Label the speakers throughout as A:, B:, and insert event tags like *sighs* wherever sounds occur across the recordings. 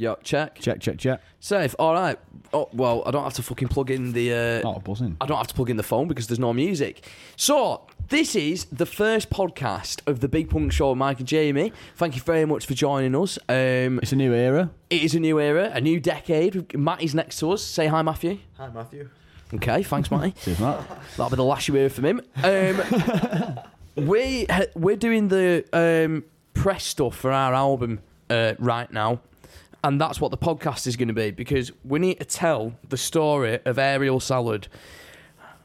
A: Yo, check.
B: Check, check, check.
A: Safe. All right. Oh well, I don't have to fucking plug in the. Uh,
B: Oh, buzzing.
A: I don't have to plug in the phone because there's no music. So this is the first podcast of the Big Punk Show. with Mike and Jamie. Thank you very much for joining us. Um,
B: It's a new era.
A: it is a new era, a new decade. Matty's next to us. Say hi, Matthew.
C: Hi, Matthew.
A: Okay, thanks, Matty. *laughs*
B: Cheers, Matt.
A: That'll be the last you hear from him. Um, *laughs* we we're doing the um, press stuff for our album uh, right now, and that's what the podcast is going to be because we need to tell the story of Aerial Salad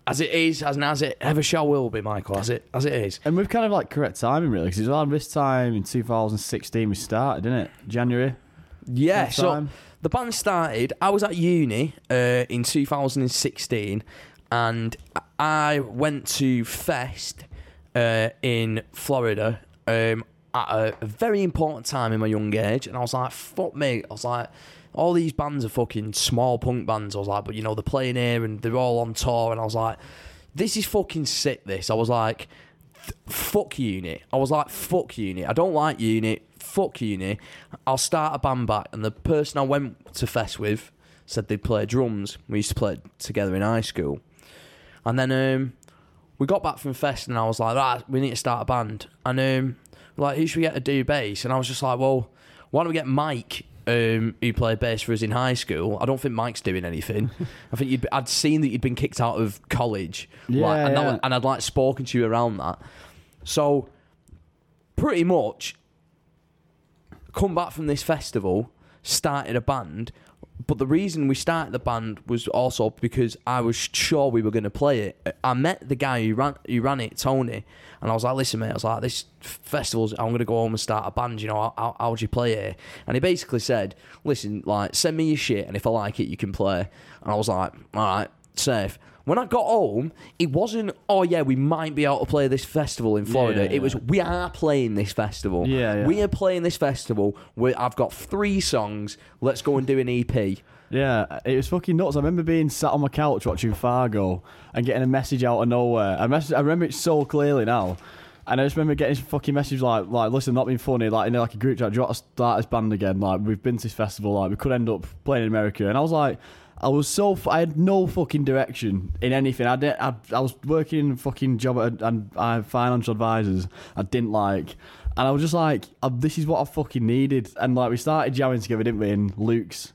A: as it is, as and as it ever shall will be, Michael, as it as it is.
B: And we've kind of like correct timing, really, because it was around this time in 2016 we started, didn't it? January.
A: Yeah, so
B: time.
A: the band started. I was at uni uh, in 2016, and I went to Fest uh, in Florida um, at a, a very important time in my young age, and I was like, "Fuck me!" I was like. All these bands are fucking small punk bands. I was like, but you know, they're playing here and they're all on tour. And I was like, this is fucking sick. This. I was like, fuck uni. I was like, fuck uni. I don't like uni. Fuck uni. I'll start a band back. And the person I went to fest with said they'd play drums. We used to play together in high school. And then um, we got back from fest, and I was like, right, we need to start a band. And um, like, who should we get to do bass? And I was just like, well, why don't we get Mike? Um, who played bass for us in high school? I don't think Mike's doing anything. *laughs* I think you'd, I'd seen that you'd been kicked out of college, like,
B: Yeah,
A: and, that
B: yeah.
A: was- and I'd like spoken to you around that. So, pretty much, come back from this festival, started a band. But the reason we started the band was also because I was sure we were going to play it. I met the guy who ran who ran it, Tony, and I was like, "Listen, mate, I was like, this festival's. I'm going to go home and start a band. You know, how, how, how would you play it?" And he basically said, "Listen, like, send me your shit, and if I like it, you can play." And I was like, "All right, safe." When I got home, it wasn't, oh yeah, we might be able to play this festival in Florida.
B: Yeah,
A: it was, we are playing this festival.
B: Yeah, yeah.
A: We are playing this festival. We, I've got three songs. Let's go and do an EP.
B: Yeah, it was fucking nuts. I remember being sat on my couch watching Fargo and getting a message out of nowhere. I, mess- I remember it so clearly now. And I just remember getting this fucking message like, like, listen, not being funny, like in like a group chat, do you want to start this band again? Like, we've been to this festival, like, we could end up playing in America. And I was like, I was so, I had no fucking direction in anything. I did, I, I was working fucking job at, and I have financial advisors I didn't like. And I was just like, uh, this is what I fucking needed. And like, we started jamming together, didn't we, in Luke's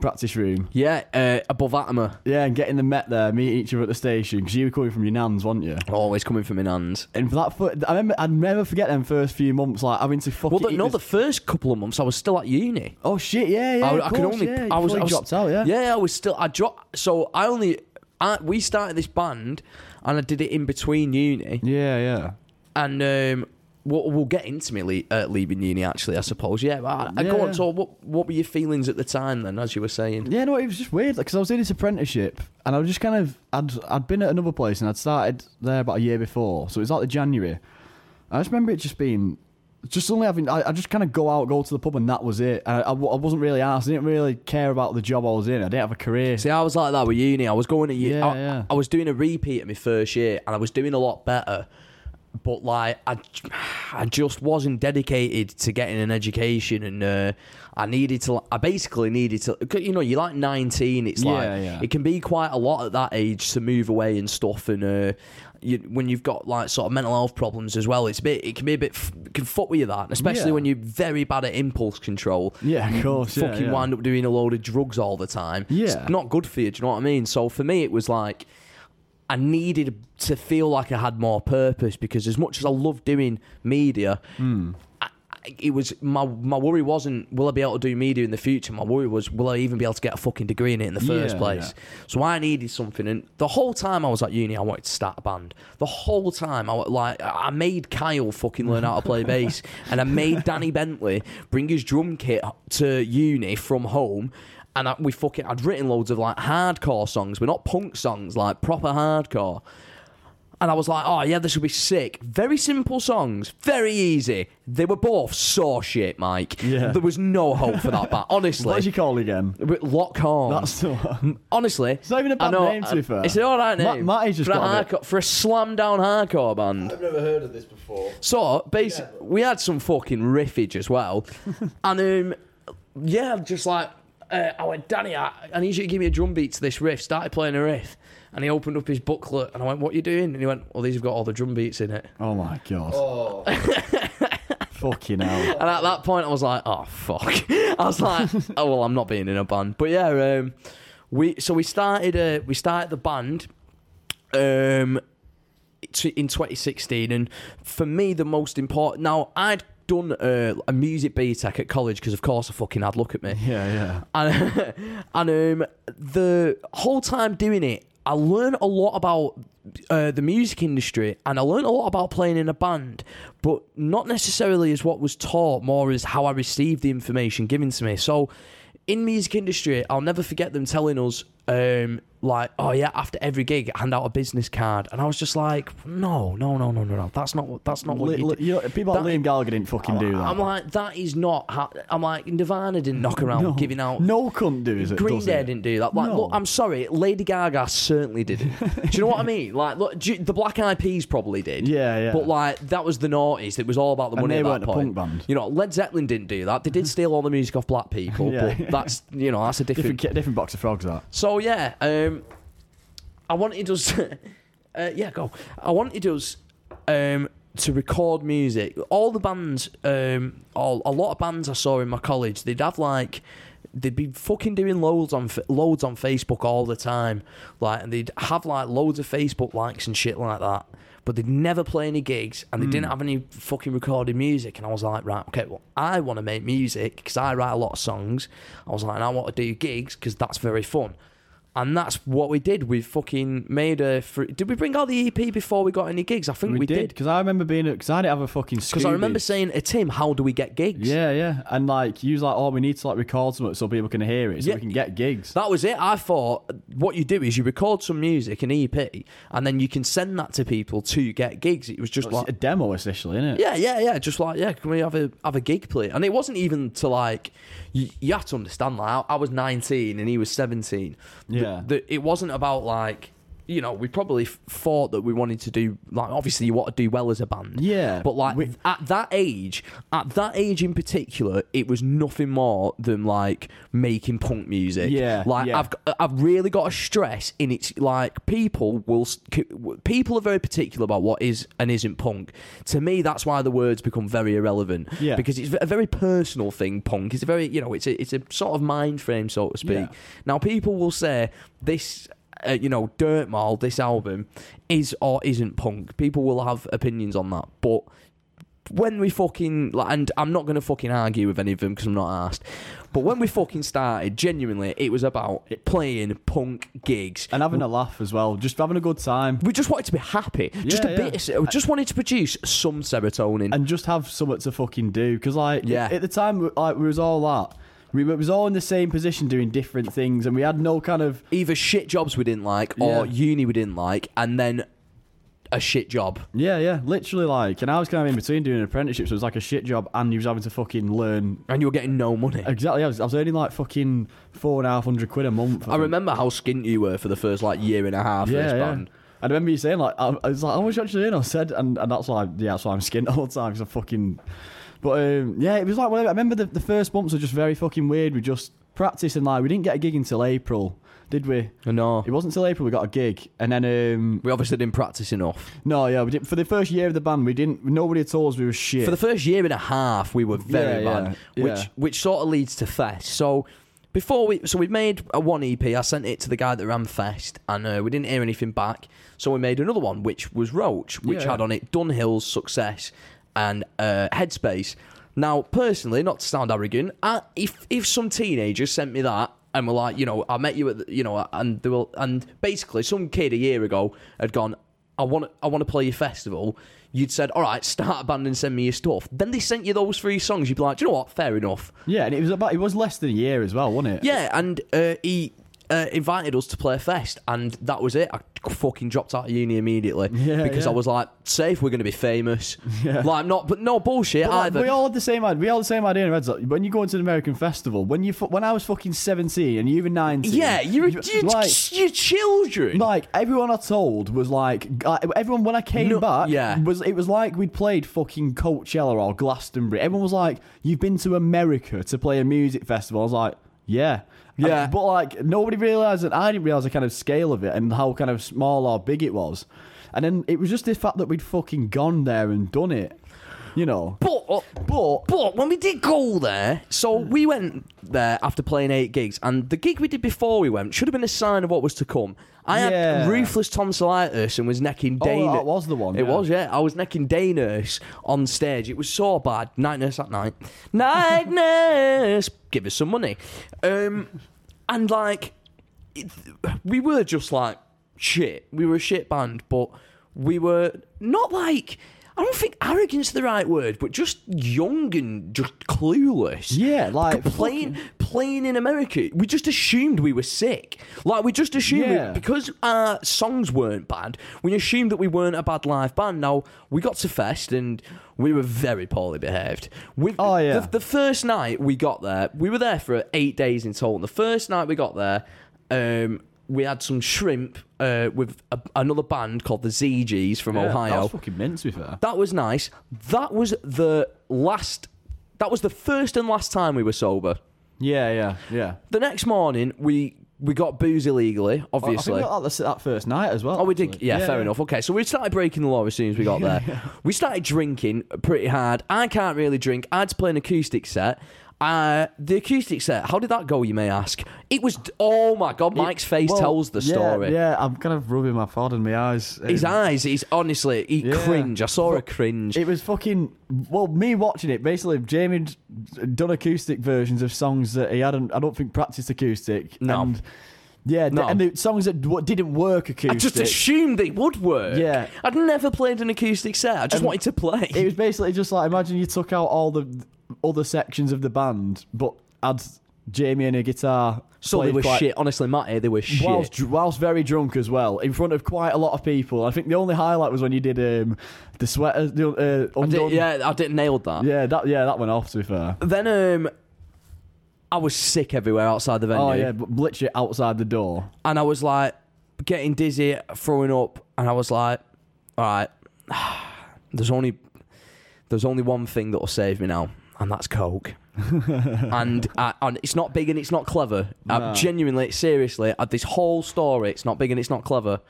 B: practice room.
A: Yeah, uh, above Atomer.
B: Yeah, and getting them met there, meeting each other at the station because you were coming from your nan's, weren't you?
A: Always coming from in hands.
B: And for that, fir- I remember, I'd never forget them first few months, like having to fucking.
A: Well, the, no, the first couple of months I was still at uni.
B: oh shit, yeah, yeah.
A: I,
B: of
A: I could
B: course,
A: only.
B: yeah,
A: I was. I was
B: dropped out, yeah.
A: Yeah, I was still. I dropped. So I only. I, we started this band, and I did it in between uni,
B: yeah, yeah.
A: and um, we'll, we'll get intimately uh, leaving uni. Actually, I suppose. Yeah, but I, I go on. So, what what were your feelings at the time then, as you were saying?
B: Yeah, no, it was just weird because I was doing this apprenticeship and I was just kind of I'd I'd been at another place and I'd started there about a year before, so it was like the January. I just remember it just being just only having I, I just kind of go out, go to the pub, and that was it. And I, I, I wasn't really asked. I didn't really care about the job I was in. I didn't have a career.
A: See, I was like that with uni. I was going to uni.
B: Yeah,
A: I,
B: yeah.
A: I was doing a repeat at my first year, and I was doing a lot better. But like, I, I just wasn't dedicated to getting an education, and uh, I needed to. I basically needed to. You know, you're like 19. It's like
B: Yeah, yeah.
A: it can be quite a lot at that age to move away and stuff, and. Uh, you, when you've got like sort of mental health problems as well, it's a bit. It can be a bit. it can fuck with you that, especially
B: Yeah.
A: when you're very bad at impulse control
B: Yeah, of course. yeah,
A: fucking
B: yeah.
A: wind up doing a load of drugs all the time.
B: Yeah.
A: It's not good for you, do you know what I mean? So for me, it was like I needed to feel like I had more purpose because as much as I love doing media,
B: Hmm.
A: I, it was my my worry wasn't will I be able to do media in the future. My worry was will I even be able to get a fucking degree in it in the first
B: Yeah,
A: place. So I needed something, and the whole time I was at uni, I wanted to start a band. The whole time I like I made Kyle fucking learn how to play bass, *laughs* and I made Danny Bentley bring his drum kit to uni from home. And I, we fucking, I'd written loads of like hardcore songs, but not punk songs, like proper hardcore. And I was like, oh yeah, this will be sick. Very simple songs, very easy. They were both so shit, Mike.
B: Yeah.
A: There was no hope for that band. *laughs* Honestly.
B: What did you call it again?
A: But Lock Horns.
B: That's the one.
A: Honestly,
B: It's not even a
A: I
B: bad
A: know,
B: name, to be fair.
A: It's an alright
B: Ma-
A: name.
B: Matty's just
A: for a,
B: got a
A: hardcore, for a slam down hardcore band.
C: I've never heard of this before.
A: So basically, we had some fucking riffage as well, *laughs* and um, yeah, just like uh, I went, Danny, I, I need you to give me a drum beat to this riff. Started playing a riff, and he opened up his booklet, and I went, "What are you doing?" And he went, "Well, these have got all the drum beats in it."
B: Oh my god.
C: Oh, *laughs*
B: Fucking hell.
A: And at that point, I was like, "Oh fuck!" *laughs* I was like, *laughs* "Oh well, I'm not being in a band." But yeah, um, we so we started uh, we started the band um, t- in 2016, and for me, the most important. Now, I'd done uh, a music BTEC at college because, of course, I fucking had. Look at me.
B: Yeah, yeah.
A: and *laughs* and um, the whole time doing it, I learned a lot about uh, the music industry, and I learned a lot about playing in a band, but not necessarily as what was taught, more as how I received the information given to me. So, in music industry, I'll never forget them telling us. Um, like, oh yeah, after every gig, hand out a business card, and I was just like, no, no, no, no, no, no, that's not what, that's not what
B: Li-
A: you
B: you know, people like
A: That-
B: Liam Gallagher didn't fucking do that.
A: I'm like, that is not how. I'm like, Nirvana didn't knock around
B: no,
A: giving out
B: No couldn't do it.
A: Green Day
B: it?
A: didn't do that. Like,
B: No.
A: look, I'm sorry, Lady Gaga certainly didn't. do you know what I mean? Like, look, you- the Black Eyed Peas probably did.
B: Yeah, yeah.
A: But like, that was the noughties. It was all about the
B: And
A: money
B: they
A: at that
B: weren't a
A: point.
B: punk band.
A: You know, Led Zeppelin didn't do that. They did *laughs* steal all the music off black people,
B: Yeah.
A: but that's you know that's a different.
B: different, different box of frogs. That.
A: So yeah, um, I wanted us. *laughs* uh, yeah, go. I wanted us um, to record music. All the bands, um, all a lot of bands I saw in my college, they'd have like. They'd be fucking doing loads on loads on Facebook all the time, like, and they'd have like loads of Facebook likes and shit like that. But they'd never play any gigs, and they didn't have any fucking recorded music. And I was like, right, okay, well, I want to make music because I write a lot of songs. I was like, and I want to do gigs because that's very fun. And that's what we did. We fucking made a. Free, did we bring out the EP before we got any gigs? I think we, did.
B: because I remember being because I didn't have a fucking.
A: Because I remember saying to Tim, "How do we get gigs?"
B: Yeah, yeah, and like you was like, oh, we need to like record something so people can hear it, so
A: Yeah.
B: we can get gigs.
A: That was it. I thought what you do is you record some music, an EP, and then you can send that to people to get gigs. It was just
B: It's
A: like
B: a demo essentially, isn't it?
A: Yeah, yeah, yeah. Just like, yeah, can we have a have a gig play? And it wasn't even to like, you, you have to understand. Like, I, I was nineteen and he was seventeen. The-
B: Yeah.
A: the- it wasn't about like, you know, we probably f- thought that we wanted to do like. Obviously, you want to do well as a band.
B: Yeah,
A: But like
B: we-
A: at that age, at that age in particular, it was nothing more than like making punk music.
B: Yeah,
A: Like
B: yeah.
A: I've I've really got to stress in it's like people will people are very particular about what is and isn't punk. To me, that's why the words become very irrelevant.
B: Yeah.
A: Because it's a very personal thing. Punk. It's a very you know it's a it's a sort of mind frame so to speak.
B: Yeah.
A: Now people will say this. Uh, you know, Dirt Mall, this album is or isn't punk. People will have opinions on that, but when we fucking like, and I'm not gonna fucking argue with any of them because I'm not asked. But when we fucking started, genuinely, it was about playing punk gigs.
B: and having a laugh as well, just having a good time,
A: We just wanted to be happy, just a
B: Yeah,
A: bit. Of, just wanted to produce some serotonin.
B: and just have something to fucking do. Because like,
A: Yeah.
B: at the time, like we was all that. We was all in the same position doing different things, and we had no kind of
A: Either shit jobs we didn't like, or
B: Yeah.
A: uni we didn't like, and then a shit job.
B: yeah, yeah, literally like. And I was kind of in between doing an apprenticeship, so it was like a shit job, and you was having to fucking learn.
A: And you were getting no money.
B: Exactly, I was, I was earning like fucking four and a half hundred quid a month.
A: I
B: think.
A: remember how skint you were for the first like year and a half of this
B: Yeah, yeah.
A: band.
B: I remember you saying like, I, I was like, how much you actually in? I said, and, and that's why, yeah, that's why I'm skint all the time because I fucking. But um, yeah, it was like whatever. I remember the, the first months were just very fucking weird. We just practiced and like we didn't get a gig until April, did we?
A: No,
B: It wasn't until April we got a gig, and then um,
A: we obviously didn't practice enough.
B: no, yeah, we did for the first year of the band. We didn't. Nobody told us we were shit.
A: For the first year and a half, we were very
B: Yeah,
A: bad,
B: yeah,
A: which
B: yeah.
A: which sort of leads to Fest. So before we, so we made a one EP. I sent it to the guy that ran Fest, and uh, we didn't hear anything back. So we made another one, which was Roach, which
B: Yeah.
A: had on it Dunhill's Success and uh, Headspace. Now, personally, not to sound arrogant, I, if if some teenagers sent me that. And were like, you know, I met you at, the, you know, and they were, and basically, some kid a year ago had gone, I want, I want to play your festival. You'd said, all right, start a band and send me your stuff. Then they sent you those three songs. You'd be like, do you know what? Fair enough.
B: yeah, and it was about. It was less than a year as well, wasn't it?
A: Yeah, and uh, he uh, invited us to play a fest, and that was it. I fucking dropped out of uni immediately
B: Yeah,
A: because
B: yeah.
A: I was like, safe, we're going to be famous.
B: Yeah.
A: Like, not, but no bullshit
B: But, like,
A: either.
B: we all had the same idea. We all had the same idea in Reds. Like, when you go into an American festival, when you when I was fucking seventeen and you were nineteen,
A: yeah, you're,
B: you-
A: you're,
B: like
A: you're children.
B: like everyone I told was like everyone when I came
A: No,
B: back
A: yeah.
B: was it was like we'd played fucking Coachella or Glastonbury. Everyone was like, "You've been to America to play a music festival." I was like, "Yeah."
A: Yeah.
B: And- but like nobody realised that I didn't realise the kind of scale of it and how kind of small or big it was. And then it was just the fact that we'd fucking gone there and done it. You know.
A: But but but when we did go there, so we went there after playing eight gigs, and the gig we did before we went should have been a sign of what was to come. I
B: Yeah.
A: had ruthless tonsillitis and was necking
B: Oh,
A: Dana.
B: that was the one,
A: It
B: yeah.
A: was, yeah. I was necking day nurse on stage. It was so bad. Night nurse at night. Night *laughs* nurse, give us some money. Um, and like, it, we were just like shit. We were a shit band, but we were not like. I don't think arrogance is the right word, but just young and just clueless.
B: Yeah, like,
A: playing playing in America, we just assumed we were sick. Like we just assumed we- because our songs weren't bad. We assumed that we weren't a bad live band. Now we got to Fest and we were very poorly behaved. We,
B: Oh, yeah.
A: The, the first night we got there, we were there for eight days in total. The first night we got there, um, we had some shrimp uh, with a, another band called the ZGs from
B: Yeah,
A: Ohio.
B: That was fucking mint, to be fair.
A: That was nice. That was the last. That was the first and last time we were sober.
B: Yeah, yeah, yeah.
A: The next morning, we we got booze illegally,
B: I
A: obviously.
B: think we got that, that first night as well.
A: Oh, we did.
B: actually.
A: Yeah, fair enough. Okay, so we started breaking the law as soon as we got *laughs* there. We started drinking pretty hard. I can't really drink. I had to play an acoustic set. Uh, the acoustic set, how did that go, you may ask? It was, oh my God, Mike's face
B: Well,
A: tells the
B: yeah,
A: story.
B: Yeah, I'm kind of rubbing my forehead in my eyes.
A: His
B: Um,
A: eyes, he's honestly, he
B: Yeah.
A: cringe. I saw a cringe.
B: It was fucking well. Me watching it, basically, Jamie done acoustic versions of songs that he hadn't. I don't think practiced acoustic.
A: No.
B: and, yeah,
A: No.
B: and the songs that didn't work acoustic.
A: I just assumed they would work.
B: Yeah.
A: I'd never played an acoustic set. I just
B: And
A: wanted to play.
B: it was basically just like imagine you took out all the other sections of the band, but had Jamie and a guitar.
A: so they were
B: quite-
A: shit. Honestly, Matty, they were shit.
B: Whilst, whilst very drunk as well, in front of quite a lot of people. I think the only highlight was when you did um, the sweaters. The, uh,
A: I did, yeah, I did nailed that.
B: yeah, that yeah, that went off. To be fair.
A: Then um, I was sick everywhere outside the venue.
B: Oh yeah, but literally outside the door.
A: and I was like getting dizzy, throwing up, and I was like, all right, *sighs* there's only there's only one thing that'll save me now, and that's coke. *laughs* and, I, and it's not big and it's not clever. I genuinely, seriously, uh, this whole story, it's not big and it's not clever.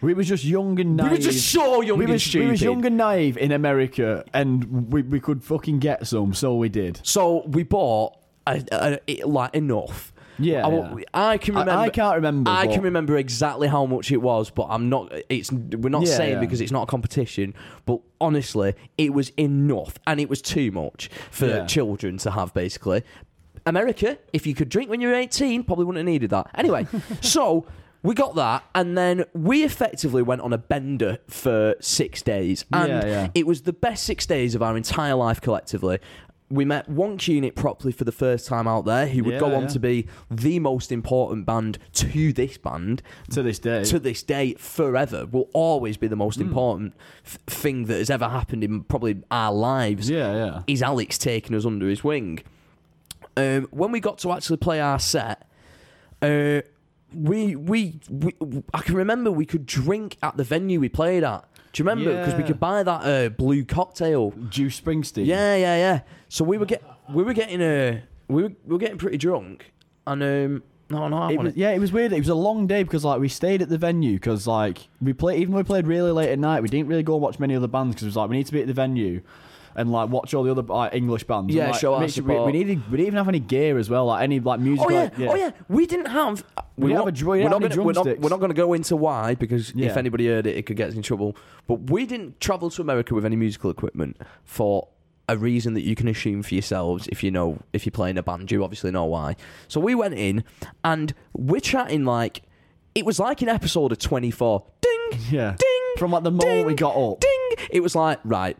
B: We were just young and naive.
A: We were just so young
B: we
A: and
B: was,
A: stupid.
B: We was young and naive in America, and we, we could fucking get some, so we did.
A: so we bought a, a, it, like enough.
B: Yeah,
A: I,
B: yeah.
A: I can
B: I-
A: remember.
B: I can't remember,
A: I can remember exactly how much it was, but I'm not. It's we're not
B: Yeah,
A: saying
B: yeah.
A: because it's not a competition. But honestly, it was enough, and it was too much for
B: Yeah.
A: children to have. Basically, America, if you could drink when you're 18, probably wouldn't have needed that. Anyway, *laughs* so. We got that, and then we effectively went on a bender for six days, and
B: Yeah, yeah.
A: it was the best six days of our entire life collectively. We met Wonk Unit properly for the first time out there. He would
B: Yeah,
A: go on
B: yeah.
A: to be the most important band to this band
B: To this day.
A: to this day forever. Will always be the most
B: Hmm.
A: important f- thing that has ever happened in probably our lives.
B: yeah, yeah.
A: Is Alex taking us under his wing? Um, when we got to actually play our set, uh, we, we we I can remember we could drink at the venue we played at. Do you remember? Because we
B: Yeah.
A: could buy that uh, blue cocktail.
B: Juice Springsteen.
A: Yeah, yeah, yeah. So we were get we were getting uh, we were, we were getting pretty drunk, and um, no, no, I
B: It
A: want
B: was, yeah, it was weird. It was a long day because like we stayed at the venue because like we played even though we played really late at night, we didn't really go and watch many other bands because it was like we need to be at the venue and like watch all the other like English bands.
A: Yeah,
B: and, like,
A: show our
B: make sure we,
A: support.
B: we needed we didn't even have any gear as well, like any like music.
A: Oh yeah,
B: like,
A: oh yeah. We didn't have.
B: We didn't
A: won't-
B: have a drum- we
A: we're
B: didn't
A: not gonna- we're not- We're not going to go into why because
B: Yeah.
A: if anybody heard it, it could get us in trouble. But we didn't travel to America with any musical equipment for a reason that you can assume for yourselves if you know if you're playing a band. You obviously know why. So we went in and we're chatting like it was like an episode of 24. Ding,
B: Yeah.
A: ding.
B: From like the moment we got up.
A: Ding. It was like right.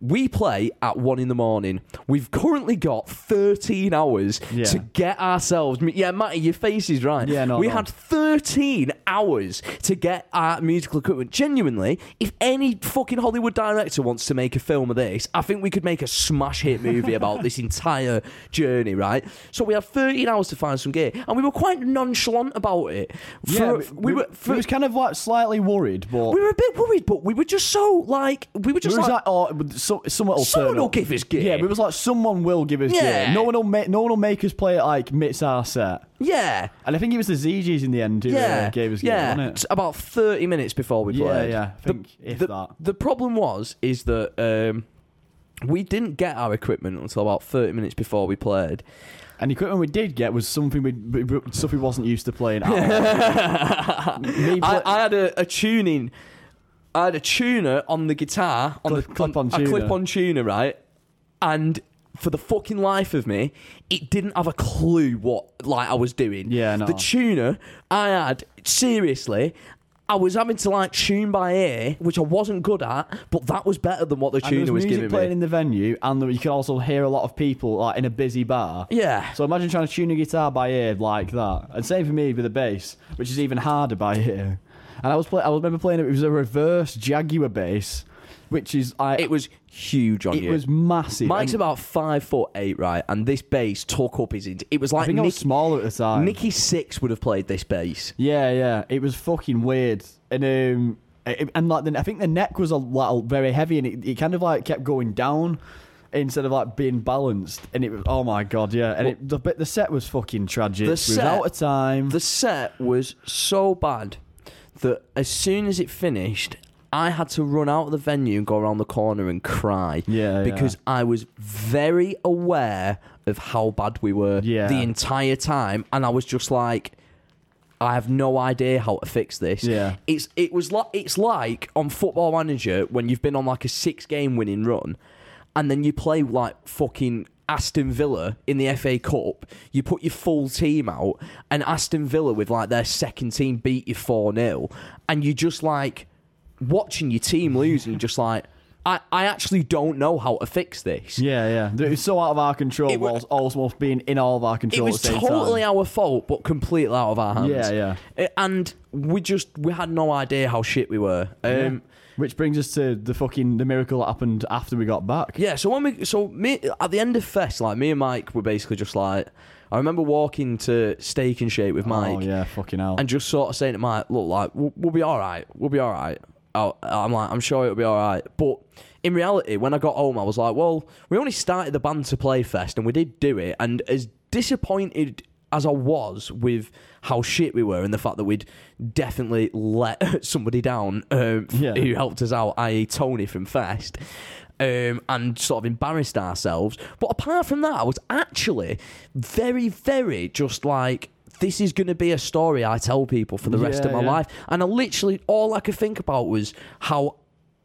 A: We play at one in the morning. We've currently got 13 hours
B: Yeah.
A: to get ourselves. Yeah, Matty, your face is right.
B: Yeah, no,
A: We
B: no.
A: had 13 hours to get our musical equipment. Genuinely, if any fucking Hollywood director wants to make a film of this, I think we could make a smash hit movie about this *laughs* entire journey, right? So we had 13 hours to find some gear, and we were quite nonchalant about it.
B: yeah,
A: For- we, were.
B: we
A: For,
B: was kind of like slightly worried, but
A: we were a bit worried, but we were just so like we were just
B: we
A: like,
B: like, oh, but so, someone will
A: someone will give us gear.
B: Yeah, we was like, someone will give us
A: Yeah.
B: gear. No one will make, no one will make us play it like Mitts our set.
A: yeah.
B: And I think it was the ZGs in the end who
A: Yeah,
B: uh, gave us gear,
A: yeah.
B: wasn't it?
A: It's about thirty minutes before we
B: Yeah,
A: played.
B: yeah, I think if
A: the,
B: that.
A: The problem was is that um, we didn't get our equipment until about thirty minutes before we played.
B: And the equipment we did get was something we, we we- stuff we wasn't used to playing. At all. *laughs*
A: I, I had a, a tuning. I had a tuner on the guitar on
B: Clip-
A: the
B: clip-on
A: a
B: tuner.
A: clip-on tuner, right? And for the fucking life of me, it didn't have a clue what like I was doing.
B: Yeah, no.
A: The tuner I had seriously. I was having to like tune by ear, which I wasn't good at, but that was better than what the tuner was, giving
B: playing
A: me.
B: in the venue, and you could also hear a lot of people like in a busy bar.
A: yeah,
B: So imagine trying to tune a guitar by ear like that, and same for me with the bass, which is even harder by ear. And I was play- I remember playing it. It was a reverse Jaguar bass, which is I.
A: it was huge on
B: it
A: you.
B: was massive.
A: Mike's
B: and
A: about five foot eight, right? And this bass took up his. int- It was
B: I
A: like
B: think I was smaller at the time.
A: Nikki Sixx would have played this bass.
B: Yeah, yeah. It was fucking weird. And um it- and like the, I think the neck was a lot very heavy and it, it kind of like kept going down instead of like being balanced and it was oh my god, yeah. And it, the bit the set was fucking tragic.
A: The set-
B: out of time.
A: The set was so bad that as soon as it finished, I had to run out of the venue and go around the corner and cry.
B: Yeah, yeah.
A: Because I was very aware of how bad we were
B: Yeah.
A: the entire time, and I was just like. I have no idea how to fix this.
B: Yeah.
A: It's it was like it's like on Football Manager when you've been on like a six game winning run, and then you play like fucking Aston Villa in the FA Cup. You put your full team out, and Aston Villa with like their second team beat you four 0 and you're just like watching your team *laughs* lose, and you're just like, I I actually don't know how to fix this.
B: yeah, yeah. It was so out of our control
A: It wa-
B: whilst almost being in all of our control.
A: It was
B: at the same
A: totally
B: time.
A: our fault, but completely out of our hands.
B: Yeah, yeah.
A: And we just we had no idea how shit we were. Um,
B: Which brings us to the fucking the miracle that happened after we got back.
A: Yeah, so when we so me at the end of fest, like me and Mike were basically just like I remember walking to Steak and Shake with oh, Mike
B: Oh yeah, fucking hell.
A: and just sort of saying to Mike, look, like we'll, we'll be all right, we'll be all right. Oh, I'm like, I'm sure it'll be all right. But in reality, when I got home, I was like, well, we only started the band to play fest, and we did do it. And as disappointed as I was with how shit we were and the fact that we'd definitely let *laughs* somebody down um,
B: Yeah.
A: who helped us out, i.e., Tony from Fest. Um, and sort of embarrassed ourselves. But apart from that, I was actually very, very just like, this is going to be a story I tell people for the rest
B: Yeah,
A: of my
B: yeah.
A: life. And I literally, all I could think about was how,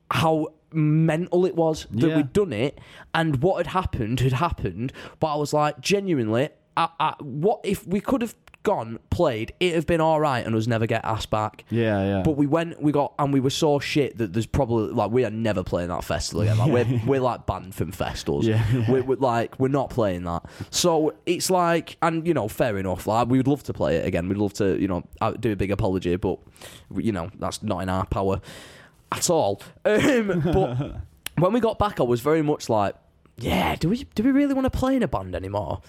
A: how mental it was that
B: Yeah.
A: we'd done it and what had happened had happened. But I was like, genuinely, I, I, what if we could have gone, played, it'd have been all right and us never get asked back.
B: yeah, yeah.
A: But we went, we got, and we were so shit that there's probably like we are never playing that festival again. Like we're we're like banned from festivals.
B: Yeah.
A: We're, we're like we're not playing that. So it's like, and you know, fair enough. Like we would love to play it again. We'd love to, you know, uh, do a big apology, but you know that's not in our power at all. Um, *laughs* but when we got back, I was very much like, yeah, do we do we really want to play in a band anymore?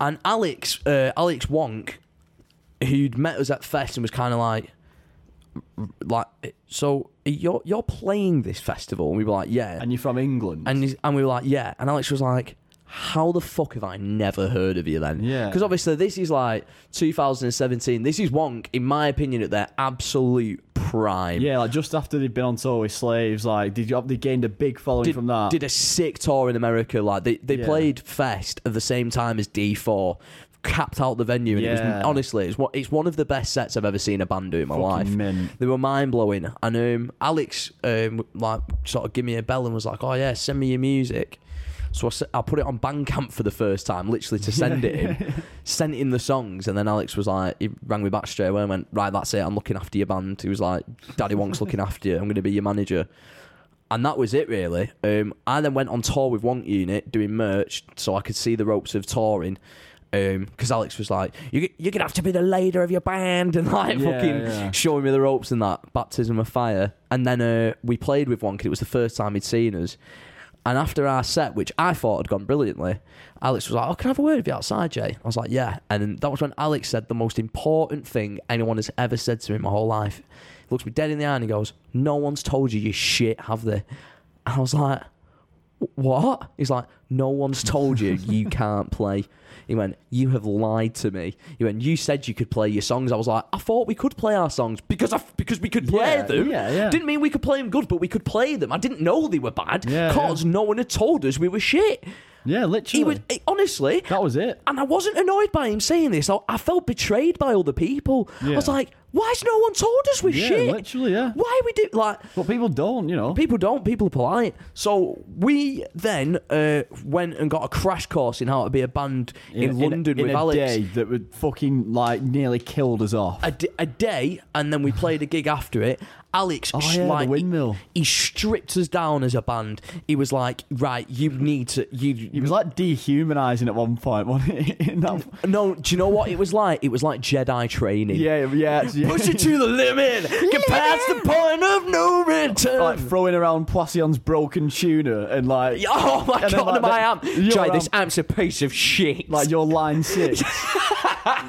A: And Alex, uh, Alex Wonk, who'd met us at Fest and was kind of like, like, so you're you're playing this festival? And we were like, yeah.
B: and you're from England.
A: And he's, and we were like, yeah. And Alex was like, how the fuck have I never heard of you then?
B: Yeah.
A: Because obviously this is like 2017. This is Wonk, in my opinion, at their absolute prime.
B: yeah, like just after they'd been on tour with Slaves, like did you they gained a big following
A: Did,
B: from that?
A: did a sick tour in America. Like they, they
B: Yeah.
A: played Fest at the same time as D4, capped out the venue, and it
B: Yeah.
A: was honestly it's one, it's one of the best sets I've ever seen a band do in my
B: Fucking
A: life.
B: mint.
A: They were mind blowing. And um, Alex, um, like, sort of give me a bell and was like, "Oh yeah, send me your music." So I put it on Bandcamp for the first time, literally to send it in. *laughs* Sent in the songs, and then Alex was like, he rang me back straight away and went, "Right, that's it. I'm looking after your band." He was like, "Daddy Wonk's looking *laughs* after you. I'm going to be your manager." and that was it really. Um, I then went on tour with Wonk Unit doing merch, so I could see the ropes of touring. Because Alex was like, you, "You're gonna have to be the leader of your band," and like
B: Yeah,
A: fucking
B: yeah.
A: showing me the ropes and that baptism of fire. And then uh, we played with Wonk. It was the first time he'd seen us. And after our set, which I thought had gone brilliantly, Alex was like, "Oh, can I have a word with you outside, Jay?" I was like, "Yeah." And that was when Alex said the most important thing anyone has ever said to me in my whole life. He looks me dead in the eye and he goes, "No one's told you you shit, have they?" And I was like, "What?" He's like, "No one's told you you *laughs* can't play." He went, "You have lied to me." He went, "You said you could play your songs." I was like, "I thought we could play our songs because I, because we could play
B: Yeah,
A: them.
B: yeah, yeah.
A: Didn't mean we could play them good, but we could play them. I didn't know they were bad because no one had told us we were shit."
B: Yeah, literally.
A: He was he- honestly,
B: that was it.
A: and I wasn't annoyed by him saying this. I, I felt betrayed by other people. I was like, "Why has no one told us we're
B: Yeah,
A: shit?
B: literally, yeah.
A: Why we do like?"
B: But people don't, you know.
A: People don't. People are polite. So we then uh, went and got a crash course in how to be a band in,
B: a-
A: London
B: in
A: with
B: a
A: Alex.
B: day that would fucking like nearly killed us off.
A: A, d- a day, and then we played a gig after it. Alex,
B: Oh, yeah, the
A: like,
B: windmill.
A: He, he stripped us down as a band. He was like, "Right, you need to you."
B: It was like dehumanizing at one point, wasn't *laughs* it? That-
A: no, do you know what it was like? It was like Jedi training.
B: yeah, yeah, yeah.
A: Push it to the limit. Get past the point of no return.
B: like throwing around Poisson's broken tuna and like
A: oh my
B: then,
A: god,
B: like,
A: my amp. Jay, this amp's a piece of shit.
B: like your line six. *laughs*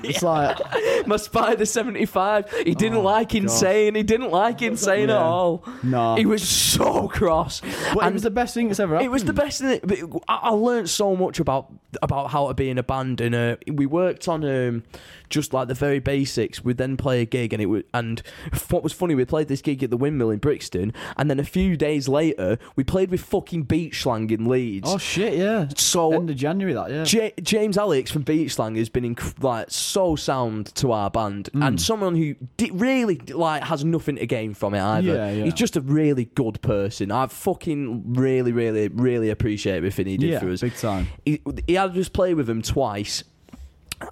B: It's like
A: my Spider 75. He didn't like insane. He didn't like insane at
B: Oh,
A: all.
B: No.
A: He was so cross.
B: but it was the best thing that's ever happened.
A: It was the best thing. But I, I learned so much about about how to be in a band, and uh, we worked on um, just like the very basics. We'd then play a gig, and it was and what was funny, we played this gig at the Windmill in Brixton, and then a few days later, we played with fucking Beach Slang in Leeds.
B: Oh shit, yeah.
A: so
B: End of January that, yeah.
A: J- James Alex from Beach Slang has been inc- like so sound to our band,
B: Hmm.
A: and someone who di- really like has nothing to gain from it either.
B: Yeah, yeah.
A: He's just a really good person. I fucking really, really, really appreciate everything he did
B: yeah,
A: for us.
B: big time.
A: He, he had us play with him twice.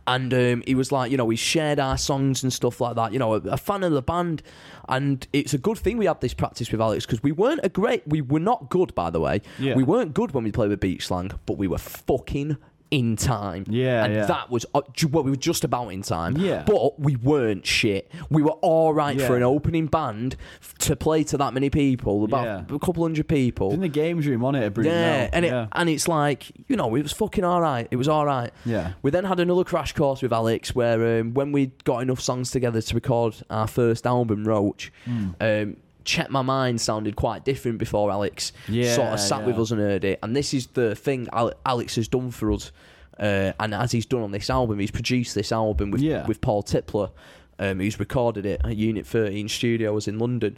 A: And um, he was like, you know, we shared our songs and stuff like that. You know, a, a fan of the band, and it's a good thing we had this practice with Alex because we weren't a great, we were not good, by the way.
B: Yeah.
A: We weren't good when we played with Beach Slang, but we were fucking in time.
B: Yeah,
A: and
B: yeah.
A: that was uh, ju- well, we were just about in time.
B: Yeah.
A: but we weren't shit. We were all right for an opening band f- to play to that many people, about
B: Yeah.
A: a couple hundred people.
B: In the games room on it, at.
A: Yeah, and it
B: yeah.
A: and it's like you know it was fucking all right. It was all right.
B: Yeah.
A: We then had another crash course with Alex where um, when we got enough songs together to record our first album, Roach.
B: Hmm.
A: Um, Check My Mind sounded quite different before Alex
B: Yeah,
A: sort of sat
B: yeah.
A: with us and heard it. And this is the thing Alex has done for us. Uh, and as he's done on this album, he's produced this album with,
B: Yeah.
A: with Paul Tipler, um, who's recorded it at Unit 13 Studios in London.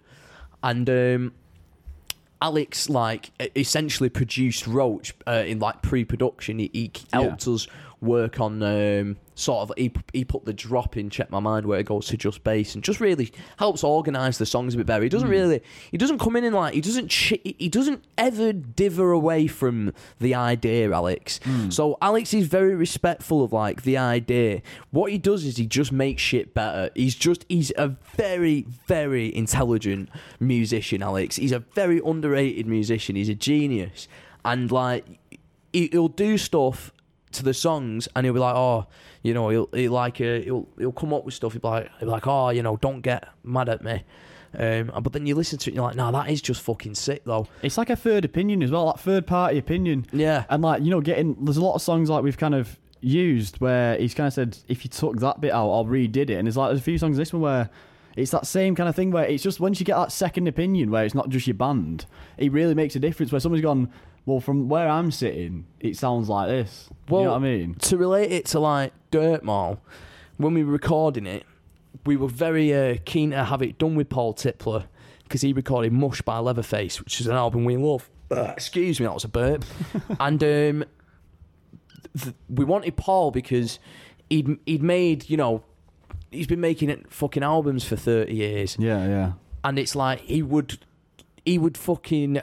A: And um, Alex like essentially produced Roach uh, in like pre-production. He, he helped us work on um, sort of he, he put the drop in Check My Mind where it goes to just bass and just really helps organize the songs a bit better. He doesn't really he doesn't come in and like he doesn't chi- he doesn't ever dither away from the idea, Alex. So Alex is very respectful of like the idea. What he does is he just makes shit better. He's just he's a very very intelligent musician, Alex. He's a very underrated musician. He's a genius, and like he'll do stuff to the songs, and he'll be like, oh, you know, he'll, he'll like uh, he'll he'll come up with stuff. He'll be like, he'll be like, oh, you know, don't get mad at me. Um, but then you listen to it, and you're like, no, that is just fucking sick, though.
B: It's like a third opinion as well, like third party opinion.
A: Yeah.
B: And like, you know, getting there's a lot of songs like we've kind of used where he's kind of said, if you took that bit out, I'll redid it. And there's like there's a few songs this one where it's that same kind of thing where it's just once you get that second opinion where it's not just your band, it really makes a difference where someone's gone, Well, from where I'm sitting, it sounds like this.
A: Well,
B: you know what I mean?
A: to relate it to like Dirt Mall, when we were recording it, we were very uh, keen to have it done with Paul Tipler because he recorded Mush by Leatherface, which is an album we love. Uh, excuse me, that was a burp. *laughs* and um, th- we wanted Paul because he'd he'd made you know he's been making it fucking albums for thirty years
B: Yeah, yeah.
A: and it's like he would he would fucking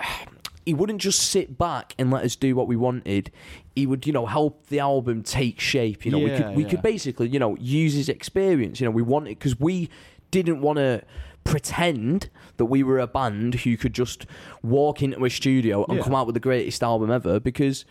A: he wouldn't just sit back and let us do what we wanted he would you know help the album take shape you know we could we
B: yeah.
A: could basically you know use his experience you know we wanted because we didn't want to pretend that we were a band who could just walk into a studio and
B: Yeah.
A: come out with the greatest album ever because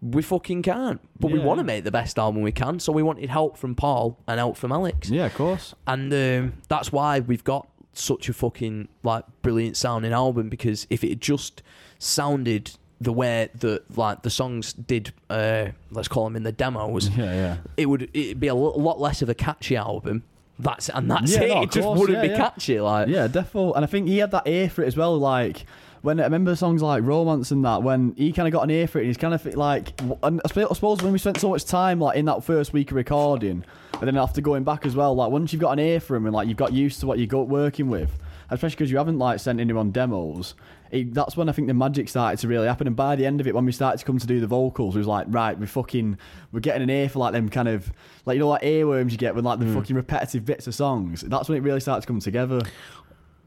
A: we fucking can't. But we want to make the best album we can, so we wanted help from Paul and help from Alex,
B: Yeah, of course.
A: and um, that's why we've got such a fucking like brilliant sounding album because if it had just sounded the way that like the songs did uh let's call them in the demos *laughs*
B: Yeah, yeah.
A: it would it'd be a lot less of a catchy album. That's and that's
B: Yeah,
A: it.
B: no,
A: it just
B: course,
A: wouldn't
B: yeah,
A: be
B: yeah.
A: catchy. Like
B: Yeah, defo. And I think he had that ear for it as well. Like when I remember songs like Romance and that, when he kind of got an ear for it, and he's kind of like. And I suppose when we spent so much time like in that first week of recording, and then after going back as well, like once you've got an ear for him and like you've got used to what you got working with, especially because you haven't like sent anyone demos. It, that's when I think the magic started to really happen. And by the end of it, when we started to come to do the vocals, it was like, right, we're fucking, we're getting an ear for like them kind of, like, you know, like earworms you get with like the fucking repetitive bits of songs. That's when it really started to come together.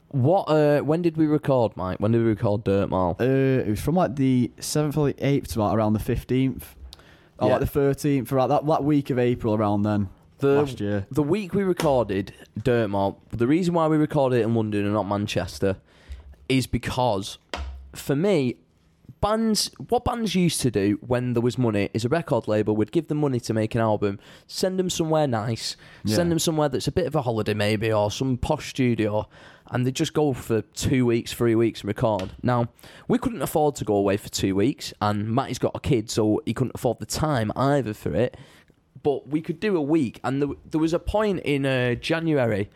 A: what? Uh, when did we record, Mike? When did we record Dirt Mall?
B: Uh, it was from like the seventh or the eighth to like around the fifteenth, or
A: Yeah.
B: like the thirteenth, for like that that week of April around then
A: The
B: last year.
A: the week we recorded Dirt Mall. The reason why we recorded it in London and not Manchester is because, for me, bands what bands used to do when there was money is a record label would give them money to make an album, send them somewhere nice, send them somewhere that's a bit of a holiday maybe or some posh studio, and they just go for two weeks, three weeks and record. Now we couldn't afford to go away for two weeks, and Matty's got a kid, so he couldn't afford the time either for it. But we could do a week, and there, there was a point in uh, January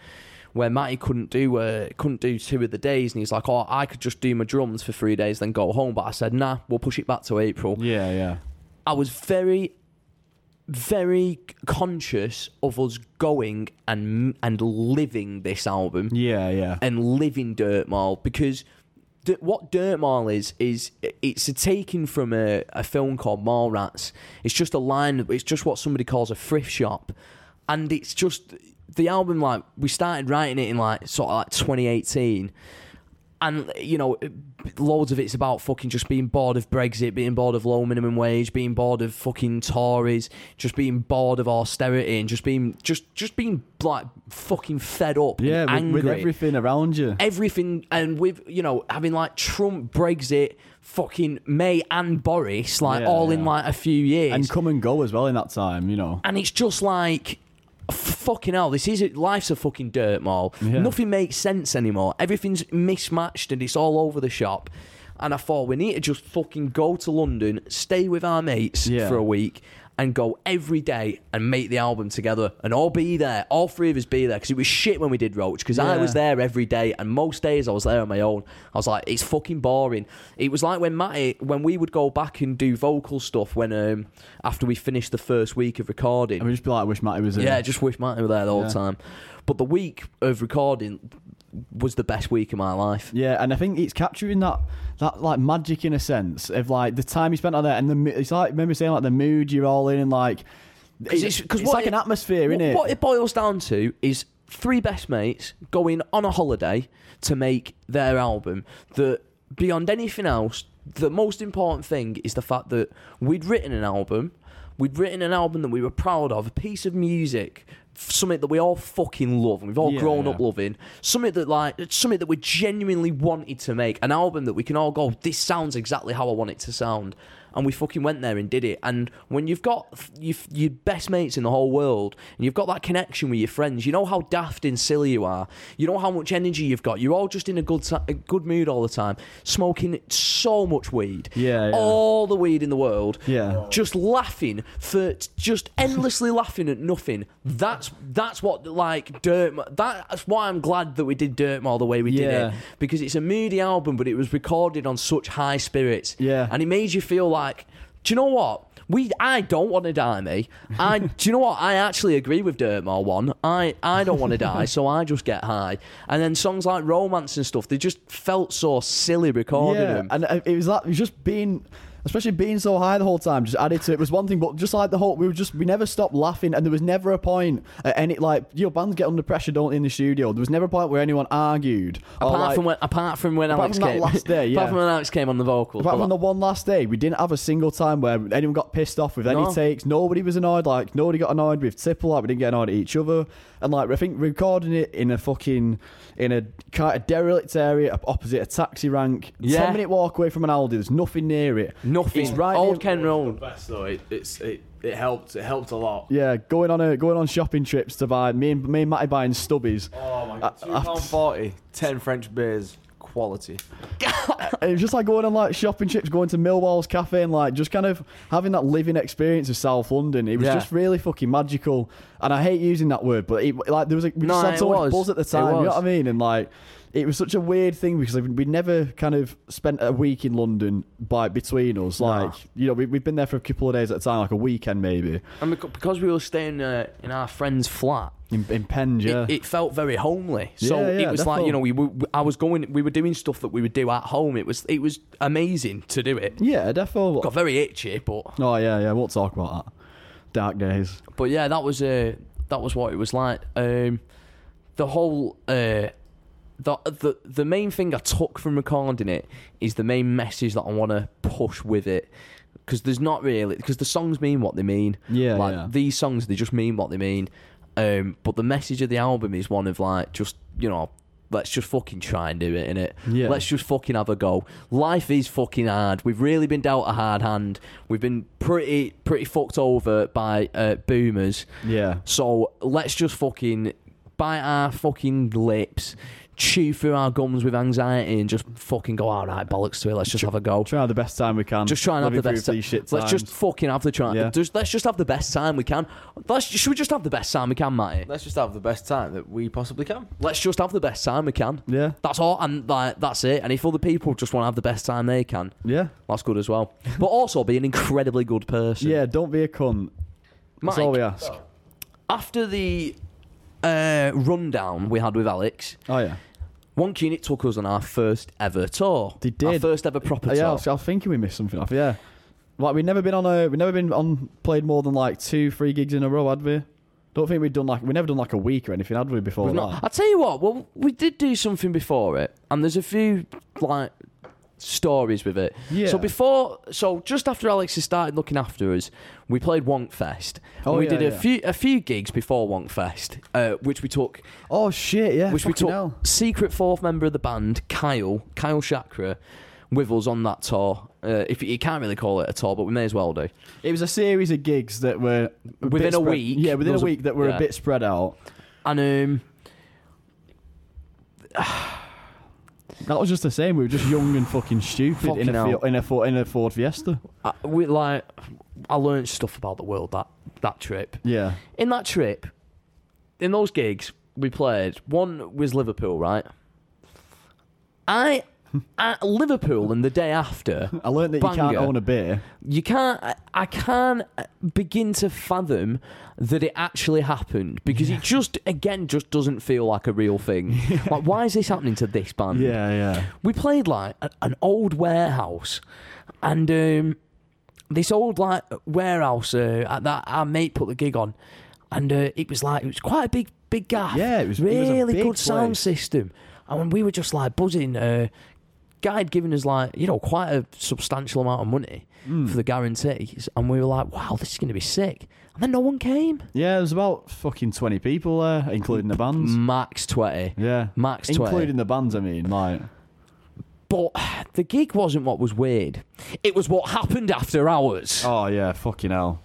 A: where Matty couldn't do uh, couldn't do two of the days, and he's like, "Oh, I could just do my drums for three days, then go home." But I said, "Nah, we'll push it back to April."
B: Yeah, yeah,
A: I was very, very conscious of us going and and living this album
B: yeah, yeah.
A: and living Dirt Mall because what Dirt Mall is is it's a taken from a, a film called Mallrats. It's just a line. It's just what somebody calls a thrift shop, and it's just the album. Like we started writing it in like sort of like 2018. And you know, loads of it's about fucking just being bored of Brexit, being bored of low minimum wage, being bored of fucking Tories, just being bored of austerity, and just being just just being like fucking fed up,
B: Yeah, with,
A: angry
B: with everything around you.
A: everything and with you know having like Trump, Brexit, fucking May and Boris like
B: Yeah,
A: all in like a few years,
B: And come and go as well in that time, you know.
A: and it's just like fucking hell. This is it. Life's a fucking dirt mall.
B: Yeah.
A: Nothing makes sense anymore. Everything's mismatched and it's all over the shop. And I thought we need to just fucking go to London, stay with our mates
B: Yeah.
A: for a week, and go every day and make the album together and all be there. All three of us be there because it was shit when we did Roach because I was there every day and most days I was there on my own. I was like, it's fucking boring. It was like when Matty, when we would go back and do vocal stuff when um after we finished the first week of recording.
B: I would just be like, I wish Matty was in.
A: Yeah, just wish Matty were there the whole
B: Yeah.
A: time. But the week of recording was the best week of my life.
B: Yeah, and I think it's capturing that that like magic in a sense of like the time you spent on there, and the it's like remember saying like the mood you're all in, and like
A: Because
B: it's,
A: it's,
B: like
A: it-
B: an atmosphere,
A: what,
B: isn't it?
A: What it boils down to is three best mates going on a holiday to make their album. That beyond anything else, the most important thing is the fact that we'd written an album. We'd written an album that we were proud of, a piece of music, something that we all fucking love, and we've all
B: Yeah,
A: grown
B: yeah.
A: up loving. Something that like, something that we genuinely wanted to make, an album that we can all go, this sounds exactly how I want it to sound. And we fucking went there and did it. And when you've got your, your best mates in the whole world, and you've got that connection with your friends, you know how daft and silly you are. You know how much energy you've got. You're all just in a good ti- a good mood all the time, smoking so much weed,
B: Yeah, yeah.
A: all the weed in the world,
B: Yeah.
A: just laughing for just endlessly laughing at nothing. That's that's what like dirt. That's why I'm glad that we did Dirt Mall the way we did it because it's a moody album, but it was recorded on such high spirits.
B: Yeah.
A: and it made you feel like, do you know what? We, I don't want to die, me. I, *laughs* do you know what? I actually agree with Dirt Mall one. I, I don't want to die, *laughs* so I just get high. And then songs like Romance and stuff, they just felt so silly recording
B: yeah,
A: them.
B: and uh, it was like it was just being, especially being so high the whole time, just added to it was one thing. But just like the whole, we were just we never stopped laughing, and there was never a point at any like your bands get under pressure, don't they, in the studio? There was never a point where anyone argued.
A: Apart
B: like-
A: from when, apart from when
B: apart
A: Alex
B: from
A: came,
B: last day, *laughs* yeah.
A: apart from when Alex came on the vocals.
B: Apart from the one last day, we didn't have a single time where anyone got pissed off with any
A: No.
B: takes. Nobody was annoyed. Like nobody got annoyed with Tipple. Like we didn't get annoyed at each other. And like I think recording it in a fucking in a kind of derelict area opposite a taxi rank,
A: Yeah.
B: ten minute walk away from an Aldi. There's nothing near it.
A: Nothing.
B: It's right
A: Old
B: near-
A: Kent
C: The
A: Road.
C: best though. It, it's it, it helped. It helped a lot.
B: Yeah, going on a going on shopping trips to buy me and me and Matty buying stubbies.
C: Oh my
B: god.
C: god. Two pound forty. Ten French beers. Quality. *laughs*
B: it was just like going on like shopping trips, going to Millwall's cafe, and like just kind of having that living experience of South London. It was
A: Yeah.
B: just really fucking magical. And I hate using that word, but it, like there was a, we
A: No,
B: just had so much buzz at the time. You know what I mean? And like it was such a weird thing because we never kind of spent a week in London by between us. Like you know, we, we've been there for a couple of days at a time, like a weekend maybe
A: And because we were staying uh, in our friend's flat,
B: in, in Penge. Yeah.
A: it, it felt very homely. So
B: Yeah, yeah,
A: it was like you know we were, I was going, we were doing stuff that we would do at home. It was it was amazing to do it.
B: yeah, definitely.
A: Got very itchy, but
B: Oh yeah, yeah. We'll talk about that. Dark days.
A: but yeah, that was uh, that was what it was like. Um, the whole uh, the the the main thing I took from recording it is the main message that I want to push with it. Because there's not really because the songs mean what they mean.
B: Yeah,
A: like
B: yeah.
A: these songs they just mean what they mean. Um, but the message of the album is one of like just you know let's just fucking try and do it in it.
B: Yeah.
A: Let's just fucking have a go. Life is fucking hard. We've really been dealt a hard hand. We've been pretty pretty fucked over by uh, boomers.
B: Yeah.
A: So let's just fucking bite our fucking lips, chew through our gums with anxiety, and just fucking go. All right, bollocks to it. Let's just have a go.
B: Try the best time we can.
A: Just try and have the best. time.
B: shit
A: Let's just fucking have the try.
B: Yeah.
A: Just, let's just have the best time we can. Let's should we just have the best time we can, Matty?
C: Let's just have the best time that we possibly can.
A: Let's just have the best time we can.
B: Yeah.
A: That's all, and like that's it. And if other people just want to have the best time they can,
B: Yeah.
A: that's good as well. but also be an incredibly good person.
B: Yeah. Don't be a cunt. That's
A: Mike,
B: all we ask.
A: after the uh, rundown we had with Alex,
B: Oh yeah.
A: Wonk Unit took us on our first ever tour.
B: They did.
A: Our first ever proper
B: Uh, yeah. I
A: tour.
B: was, I was thinking we missed something off. Yeah. Like we've never been on a. We've never been on played more than like two, three gigs in a row, had we? Don't think we'd done like we never done like a week or anything, had we before
A: We've
B: that?
A: not, I'll tell you what, well, we did do something before it, and there's a few like stories with it.
B: Yeah.
A: So before, so just after Alex has started looking after us, we played Wonk Fest.
B: Oh,
A: and we
B: yeah,
A: did a
B: yeah.
A: few a few gigs before Wonk Fest, uh, which we took,
B: Oh shit! Yeah.
A: which we took
B: hell.
A: secret fourth member of the band, Kyle, Kyle Chakra, with us on that tour. Uh, if you can't really call it a tour, but we may as well do.
B: It was a series of gigs that were a
A: Within a
B: spread-
A: week,
B: Yeah, within a
A: a-
B: week that were
A: yeah.
B: a bit spread out.
A: And um,
B: That was just the same. We were just young and fucking stupid in a
A: hell.
B: In a Ford, in a Ford Fiesta.
A: I, we like I learned stuff about the world that that trip.
B: Yeah.
A: In that trip, in those gigs we played, one was Liverpool, right? I at Liverpool and the day after,
B: I learned that you can't own a beer.
A: you can't. I, I can't begin to fathom that it actually happened because it just again just doesn't feel like a real thing. *laughs* Like, why is this happening to this band?
B: Yeah, yeah.
A: we played like a, an old warehouse, and um, this old like warehouse uh, that our mate put the gig on, and uh, it was like it was quite a big big gaff.
B: Yeah, it was- it was
A: really good sound system, and when we were just like buzzing. Uh, Guy had given us like you know quite a substantial amount of money
B: Hmm.
A: for the guarantees, and we were like, "Wow, this is going to be sick." And then no one came.
B: Yeah, there was about fucking 20 people there, including the bands.
A: Max twenty.
B: Yeah.
A: Max twenty.
B: Including the bands, I mean. Like,
A: But the gig wasn't what was weird. It was what happened after hours.
B: oh, yeah, fucking hell.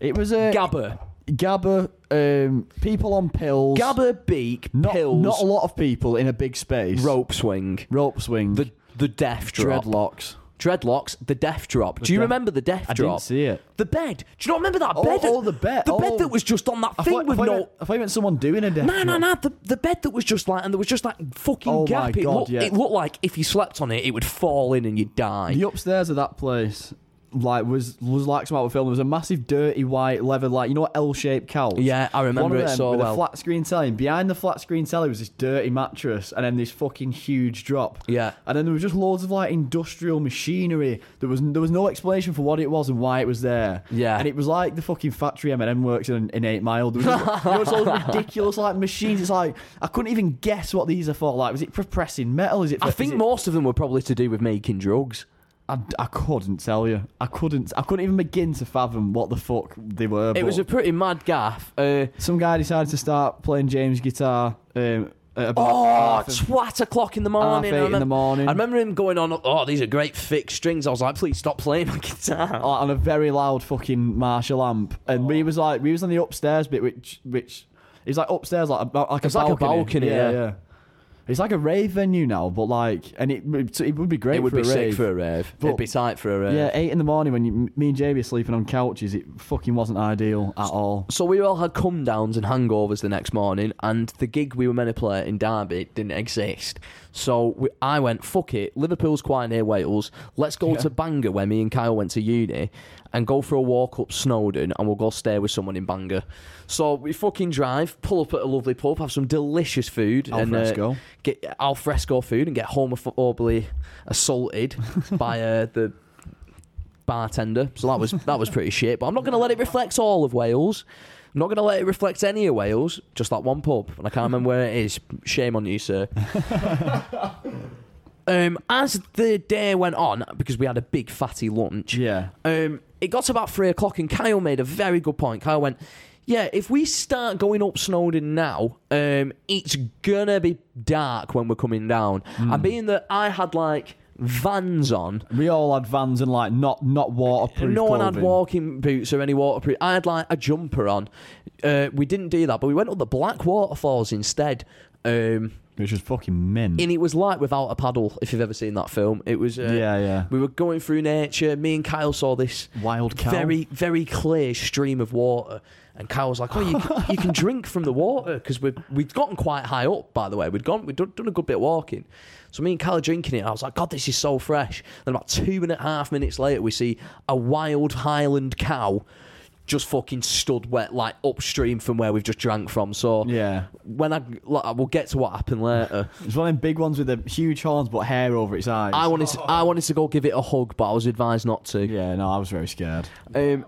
B: It was a.
A: Gabba.
B: Gabba, um, people on pills.
A: Gabba beak,
B: not,
A: pills,
B: not a lot of people in a big space.
A: rope swing,
B: Rope swing.
A: the the death drop,
B: dreadlocks.
A: dreadlocks, the death drop. Do you
B: death-
A: remember the death
B: I
A: drop?
B: I didn't see it.
A: The bed. Do you not remember that
B: Oh,
A: bed?
B: oh, the bed.
A: The
B: Oh.
A: bed that was just on that
B: I
A: thing
B: thought,
A: with
B: I
A: no.
B: meant- I thought you meant someone doing a death
A: No, no, no. The, the bed that was just like, and there was just like fucking
B: Oh
A: gap.
B: my
A: it,
B: God,
A: looked,
B: yeah.
A: it looked like if you slept on it, it would fall in and you'd die.
B: The upstairs of that place, like, was was like some out of film. There was a massive, dirty white leather, like you know, what L-shaped couch.
A: Yeah, I remember
B: One of
A: it
B: them
A: so
B: with
A: well.
B: a flat screen telly. And behind the flat screen telly was this dirty mattress, and then this fucking huge drop.
A: Yeah.
B: And then there was just loads of like industrial machinery. There was there was no explanation for what it was and why it was there.
A: Yeah.
B: And it was like the fucking factory Eminem works in, in Eight Mile. There was you know, all *laughs* ridiculous like machines. It's like I couldn't even guess what these are for. Like, was it for pressing metal? Is it? For,
A: I think
B: it-
A: most of them were probably to do with making drugs.
B: I, I couldn't tell you. I couldn't. I couldn't even begin to fathom what the fuck they were.
A: It
B: but
A: was a pretty mad gaff. Uh,
B: some guy decided to start playing James guitar. Um, at about
A: oh,
B: half,
A: twat o'clock in the
B: half
A: morning.
B: eight
A: I,
B: in the morning.
A: I remember him going on, oh, these are great thick strings. I was like, please stop playing my *laughs* guitar.
B: like, on a very loud fucking Marshall amp, and we was like, we was on the upstairs bit, which which is like upstairs, like a, like a
A: like a
B: balcony.
A: balcony,
B: yeah,
A: yeah.
B: yeah. It's like a rave venue now, but like, and it it would be great
A: it would
B: for
A: be
B: a
A: sick
B: rave.
A: for a rave. It'd be tight for a rave.
B: Yeah, eight in the morning when you, me and JB are sleeping on couches, it fucking wasn't ideal at all.
A: So we all had come downs and hangovers the next morning, and the gig we were meant to play in Derby didn't exist. So we, I went, fuck it, Liverpool's quite near Wales. Let's go
B: Yeah.
A: to Bangor, where me and Kyle went to uni, and go for a walk up Snowdon, and we'll go stay with someone in Bangor. So we fucking drive, pull up at a lovely pub, have some delicious food,
B: Al
A: and uh, get al fresco food, and get homophobically assaulted *laughs* by uh, the bartender. So that was that was pretty shit. But I'm not going to let it reflect all of Wales. I'm not going to let it reflect any of Wales. Just that one pub, and I can't remember where it is. Shame on you, sir. *laughs* um, as the day went on, because we had a big fatty lunch,
B: Yeah.
A: um, it got to about three o'clock, and Kyle made a very good point. Kyle went, "Yeah, if we start going up Snowdon now, um, it's gonna be dark when we're coming down." And being that I had like Vans on,
B: We all had vans and like not not waterproof.
A: no one had walking boots or any waterproof. I had like a jumper on. Uh, we didn't do that, but we went up the Black Waterfalls instead. Um,
B: which was fucking mint.
A: and it was like without a paddle. If you've ever seen that film, it was. Uh,
B: yeah, yeah.
A: We were going through nature. Me and Kyle saw this
B: Wild cow.
A: very very clear stream of water and Kyle was like oh you, can- you can *laughs* drink from the water because we'd, we'd gotten quite high up by the way we'd gone we'd done, done a good bit of walking so me and Kyle are drinking it and I was like god this is so fresh then about two and a half minutes later we see a wild highland cow just fucking stood wet like upstream from where we've just drank from so
B: Yeah.
A: when I like, we'll get to what happened later
B: It's one of them big ones with the huge horns but hair over its eyes.
A: I wanted to, I wanted to go give it a hug but I was advised not to
B: yeah, no, I was very scared.
A: Um,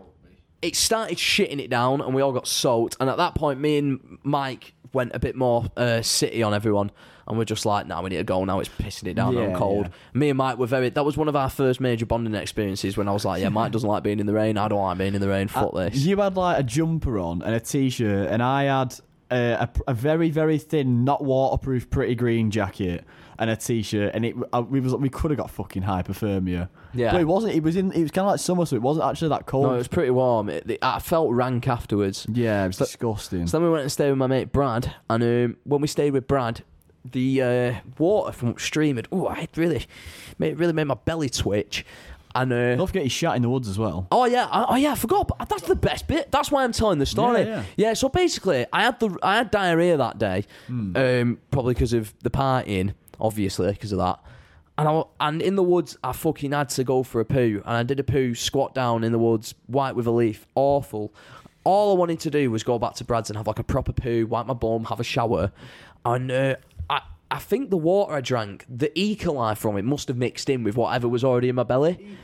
A: it started shitting it down, and we all got soaked. And at that point, me and Mike went a bit more uh, city on everyone, and we're just like, "Now we need to go. Now it's pissing it down.
B: Yeah,
A: I'm cold."
B: yeah.
A: Me and Mike were very. That was one of our first major bonding experiences when I was like, "Yeah, Mike doesn't like being in the rain. I don't like being in the rain. Fuck
B: Uh,
A: this."
B: You had like a jumper on and a t-shirt, and I had uh, a, a very very thin, not waterproof, pretty green jacket and a t-shirt, and it uh, we was we could have got fucking hypothermia.
A: Yeah.
B: but it wasn't. It was in. It was kind of like summer, so it wasn't actually that cold.
A: No, it was pretty warm. It, it- I felt rank afterwards.
B: yeah, it was
A: So-
B: disgusting.
A: So then we went and stayed with my mate Brad, and um, when we stayed with Brad, the uh, water from upstream had, ooh, it really, made, it really made my belly twitch. And uh,
B: Don't forget he shot in the woods as well.
A: Oh yeah, I, oh yeah, I forgot. But that's the best bit. That's why I'm telling the story.
B: Yeah, yeah.
A: so basically, I had the I had diarrhea that day,
B: Hmm.
A: um, probably because of the partying, obviously because of that. And I, and in the woods, I fucking had to go for a poo, and I did a poo, squat down in the woods, wipe with a leaf, awful. All I wanted to do was go back to Brad's and have like a proper poo, wipe my bum, have a shower, and uh, I think the water I drank, the E. coli from it must have mixed in with whatever was already in my belly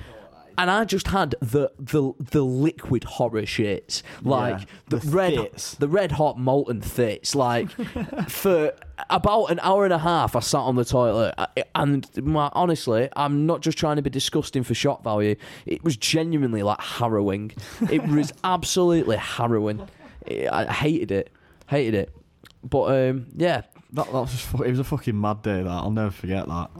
A: and I just had the the the liquid horror shits, like
B: Yeah,
A: the,
B: the
A: red the red hot molten thits. Like *laughs* for about an hour and a half, I sat on the toilet, I- and my, honestly, I'm not just trying to be disgusting for shock value. It was genuinely like harrowing. It was *laughs* absolutely harrowing. I I hated it, hated it. But um, yeah,
B: That, that was just, it was a fucking mad day. That I'll never forget that.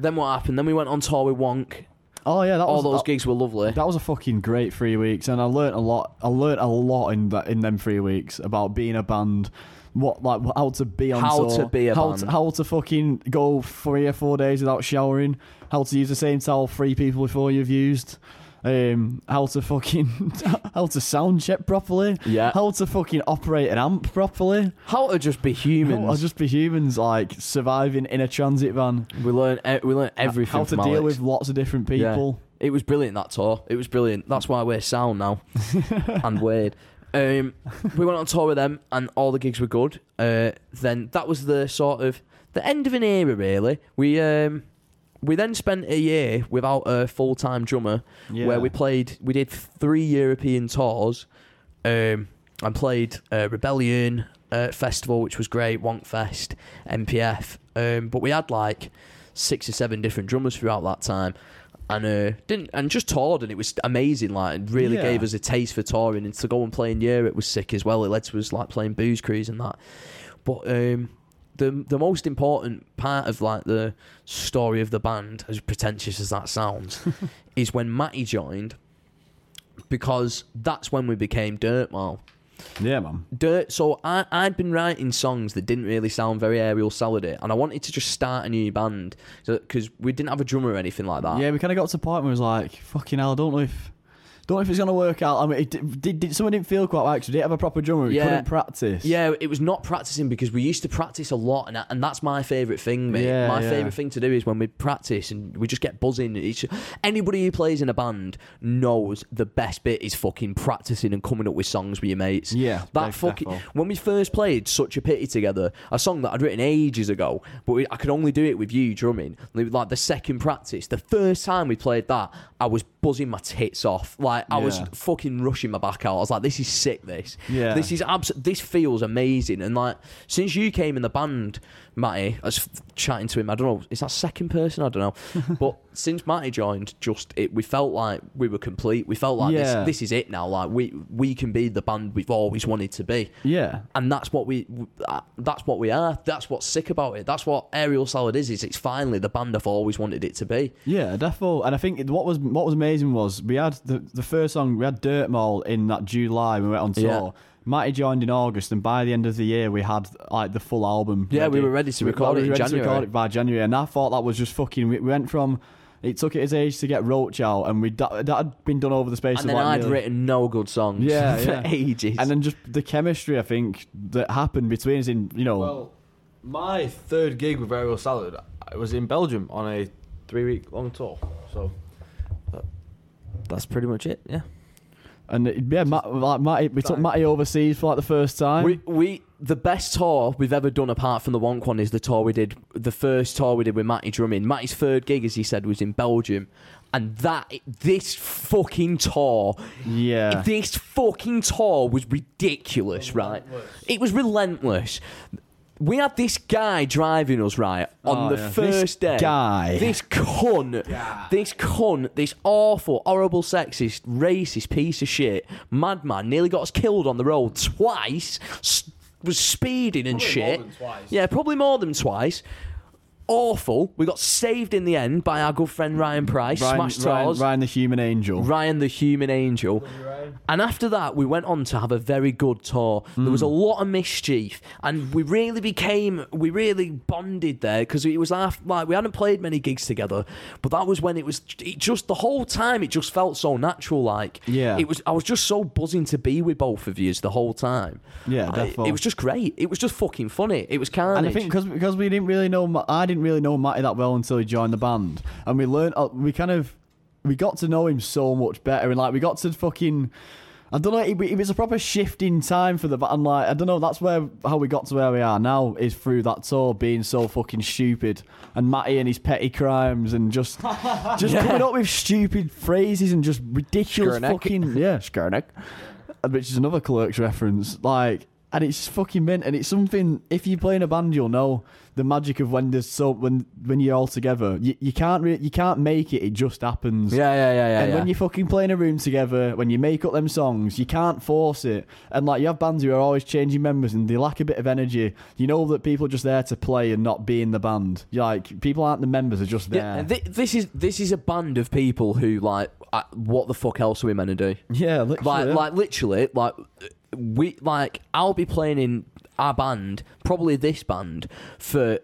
A: then what happened? Then we went on tour with Wonk.
B: Oh yeah, that
A: All
B: was
A: those
B: that,
A: gigs were lovely.
B: That was a fucking great three weeks, and I learnt a lot. I learnt a lot in that in them three weeks about being a band, what like how to be on
A: How
B: tour,
A: to be a
B: how
A: band.
B: To, how to fucking go three or four days without showering, how to use the same towel three people before you've used, um, how to fucking *laughs* how to sound check properly,
A: Yeah.
B: how to fucking operate an amp properly,
A: How to just be humans.
B: how to just be humans like surviving in a transit van,
A: We learn we learn everything.
B: how to deal
A: Alex.
B: with lots of different
A: Yeah.
B: people.
A: It was brilliant that tour. It was brilliant. That's why we're sound now *laughs* and weird. Um, we went on tour with them, and all the gigs were good. Uh, then that was the sort of the end of an era, really. We um, we then spent a year without a full time drummer, where we played. We did three European tours, um, and played uh, Rebellion uh, Festival, which was great. Wonk Fest, MPF. Um, but we had like six or seven different drummers throughout that time. and uh, didn't and just toured, and it was amazing. Like, it really
B: Yeah.
A: gave us a taste for touring, and to go and play in Europe was sick as well. It led to us like playing booze cruise and that. But um, the the most important part of like the story of the band, as pretentious as that sounds, *laughs* is when Matty joined, because that's when we became Dirt Mall.
B: Yeah, man.
A: Dirt. So I I'd been writing songs that didn't really sound very aerial salady, and I wanted to just start a new band because we didn't have a drummer or anything like that.
B: Yeah, we kind of got to the point where it was like, fucking hell, I don't know if. Don't know if it's gonna work out. I mean, it did, did, did someone didn't feel quite right because we didn't have a proper drummer. We
A: Yeah.
B: couldn't practice.
A: Yeah, it was not practicing because we used to practice a lot, and, and that's my favourite thing, mate.
B: Yeah,
A: my
B: yeah.
A: favourite thing to do is when we practice and we just get buzzing. It's, anybody who plays in a band knows the best bit is fucking practicing and coming up with songs with your mates.
B: Yeah,
A: that fucking.
B: defo.
A: When we first played "Such a Pity" together, a song that I'd written ages ago, but we, I could only do it with you drumming. Like the second practice, the first time we played that, I was buzzing my tits off. Like I was
B: Yeah.
A: fucking rushing my back out. I was like, "This is sick. This.
B: Yeah.
A: This is abs- This feels amazing." And like since you came in the band, Matty, I was chatting to him. I don't know. Is that second person? I don't know. *laughs* but since Matty joined, just it, we felt like we were complete. We felt like
B: Yeah.
A: this. This is it now. Like we we can be the band we've always wanted to be
B: Yeah.
A: and that's what we uh, that's what we are that's what's sick about it that's what aerial salad is is it's finally the band i've always wanted it to be
B: Yeah, defo. And I think it- what was what was amazing was we had the the first song we had Dirt Mall in that July when we went on tour.
A: Yeah.
B: Matty joined in August, and by the end of the year, we had like the full album.
A: Yeah, we were ready to record
B: we
A: it
B: were
A: in
B: ready to record it by January, and I thought that was just fucking. We, we went from it took it his age to get Roach out, and we that, that had been done over the space
A: and
B: of
A: then
B: like
A: i'd
B: nearly-
A: written no good songs
B: Yeah, *laughs*
A: for
B: yeah.
A: ages
B: and then just the chemistry I think that happened between us in you know
C: Well, my third gig with Aerial Salad, I was in Belgium on a three-week long tour. So that, that's pretty much it. Yeah.
B: And it, yeah, Matt, like Matty, we took
C: Time.
B: Matty overseas for like the first time.
A: we, we the best tour we've ever done apart from the Wonk one is the tour we did the first tour we did with Matty drumming Matty's third gig as he said was in Belgium and that this fucking tour
B: yeah,
A: This fucking tour was ridiculous, right? It was relentless. We had this guy driving us, right, on
B: Oh,
A: the
B: yeah.
A: first
B: This
A: day.
B: guy.
A: This cunt. This cunt. This awful, horrible, sexist, racist piece of shit. Madman. Nearly got us killed on the road twice. S- was speeding and
C: Probably more
A: shit.
C: than twice.
A: Yeah, probably more than twice. Awful. We got saved in the end by our good friend Ryan Price.
B: Ryan,
A: Smashed
B: Ryan,
A: tours.
B: Ryan the human angel.
A: Ryan the Human Angel. And after that, we went on to have a very good tour. There was a hmm. lot of mischief, and we really became, we really bonded there because it was our, like we hadn't played many gigs together, but that was when it was it just the whole time. It just felt so natural. Like
B: Yeah.
A: it was. I was just so buzzing to be with both of you the whole time.
B: Yeah,
A: I-
B: defo.
A: it was just great. It was just fucking funny. It was carnage.
B: And I think because because we didn't really know, I didn't really know Matty that well until he joined the band, and we learned, uh, we kind of, we got to know him so much better, and like we got to fucking. I don't know. It, it was a proper shift in time for the band. Like I don't know. That's where how we got to where we are now is through that tour being so fucking stupid, and Matty and his petty crimes, and just *laughs* just coming up with stupid phrases and just ridiculous
A: Skurnik.
B: fucking yeah, Skurnik, which is another Clerks reference. Like, and it's fucking mint, and it's something. If you play in a band, you'll know the magic of when there's so when when you're all together. You, you can't re- you can't make it. It just happens.
A: yeah, yeah, yeah, yeah.
B: and
A: yeah.
B: when you fucking play in a room together, when you make up them songs, you can't force it. And like you have bands who are always changing members and they lack a bit of energy. You know that people are just there to play and not be in the band. You're like people aren't the members; are just there.
A: yeah, thi- this is this is a band of people who like, uh, what the fuck else are we meant to do?
B: yeah, literally.
A: like
B: yeah.
A: like literally like we like I'll be playing in our band probably this band for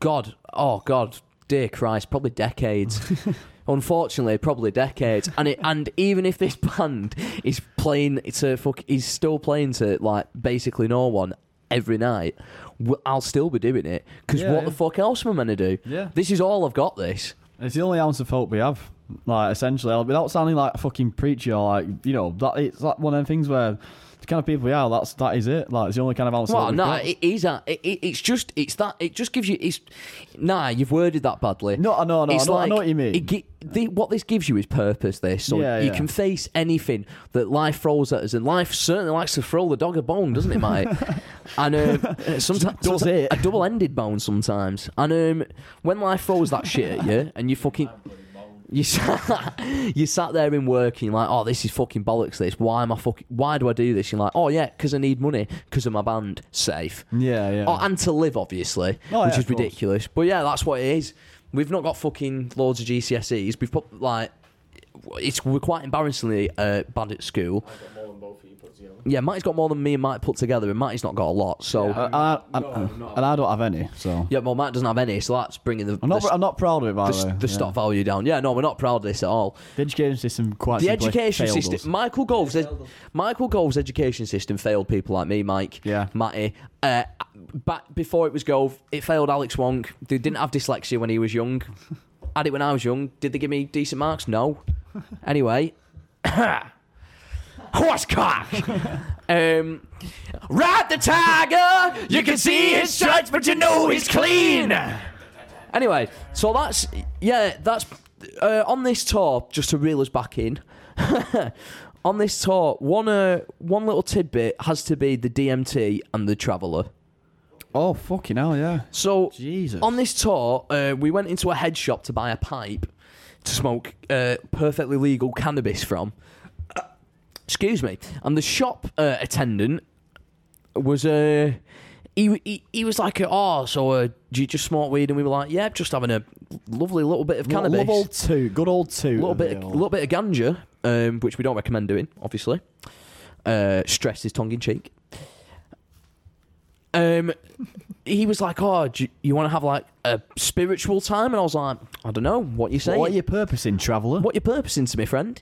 A: god oh god dear Christ probably decades *laughs* unfortunately probably decades and it and even if this band is playing to fuck is still playing to like basically no one every night I'll still be doing it because
B: Yeah,
A: what
B: yeah.
A: the fuck else am I meant to do
B: Yeah.
A: this is all I've got this
B: It's the only ounce of hope we have. Like essentially, without sounding like a fucking preacher, or like you know, that it's like one of them things where kind of people we are, that's that is it. Like it's the only kind of of
A: Well, no,
B: got.
A: it is a, it, it- it's just it's that it just gives you it's nah you've worded that badly.
B: No, I know, I know, I
A: It's
B: know- I
A: like,
B: know what you mean.
A: It, the, what this gives you is purpose. This so
B: Yeah,
A: you
B: yeah.
A: can face anything that life throws at us, and life certainly likes to throw the dog a bone, doesn't it, mate? *laughs* and um, sometimes
B: Does it?
A: a double-ended bone sometimes. And um, when life throws that shit at you, and you fucking You *laughs* sat, you sat there in work and you're like, oh, this is fucking bollocks. This. Why am I fucking? Why do I do this? You're like, oh yeah, because I need money because of my band. Safe.
B: Yeah, yeah.
A: Oh, and to live, obviously,
B: Oh,
A: which
B: yeah,
A: is ridiculous. But yeah, that's what it is. We've not got fucking loads of GCSEs. We've put like, it's we're quite embarrassingly uh, bad at school.
D: I got more than both of you put together.
A: Yeah, Matty's got more than me and Mike put together, and Matty's not got a lot. So
B: Uh, I, I, I, and I don't have any, so
A: yeah, well, Matt doesn't have any, so that's bringing the
B: I'm not.
A: the,
B: I'm not proud of it. By
A: the,
B: the, way.
A: the
B: yeah.
A: stock value down. Yeah, no, we're not proud of this at all.
B: The education system quite.
A: the
B: simply
A: education
B: failed
A: system.
B: us.
A: Michael Gove's ed- Michael Gove's education system failed people like me, Mike,
B: Yeah.
A: Matty. Uh, back before it was Gove, it failed Alex Wong. They didn't have dyslexia when he was young. Had it when I was young. Did they give me decent marks? No. Anyway. *coughs* Horse cock. *laughs* um, ride the tiger. You can see his stripes, but you know he's clean. Anyway, so that's yeah, that's uh, on this tour. Just to reel us back in, *laughs* on this tour, one uh, one little tidbit has to be the DMT and the Traveller.
B: Oh fucking hell, yeah.
A: So
B: Jesus.
A: on this tour, uh, we went into a head shop to buy a pipe to smoke uh, perfectly legal cannabis from. Excuse me. And the shop uh, attendant was uh, he, he he was like, "Oh, so uh, do you just smoke weed?" And we were like, "Yeah, just having a lovely little bit of
B: Lo-
A: cannabis,
B: Love old two, good old two.
A: little bit, a little bit of ganja, um, which we don't recommend doing, obviously. Uh, stress is tongue in cheek. Um, *laughs* he was like, "Oh, do you, you want to have like a spiritual time?" And I was like, "I don't know what you saying.
B: What are your purpose in traveller?
A: What you purposing to me, friend?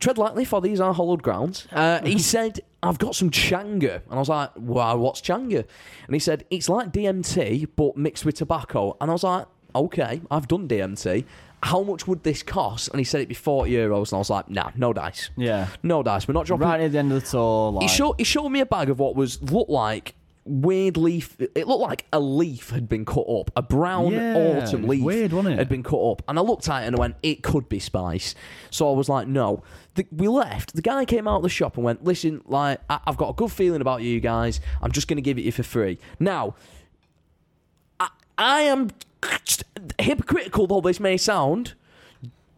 A: Tread lightly, for these are hollowed grounds. Uh, he said, I've got some changa. And I was like, wow, what's changa? And he said, it's like DMT, but mixed with tobacco. And I was like, okay, I've done DMT. How much would this cost? And he said it'd be 40 euros. And I was like, nah, no dice.
B: Yeah.
A: No dice. We're not dropping.
B: Right at the end of the tour, like
A: He showed, he showed me a bag of what was looked like weird leaf. It looked like a leaf had been cut up. A brown
B: Yeah,
A: autumn
B: it was
A: leaf
B: weird, wasn't it?
A: had been cut up. And I looked at it and I went, it could be spice. So I was like, no. The, we left. The guy came out of the shop and went, listen, like I, I've got a good feeling about you guys. I'm just going to give it you for free. Now, I, I am hypocritical though this may sound.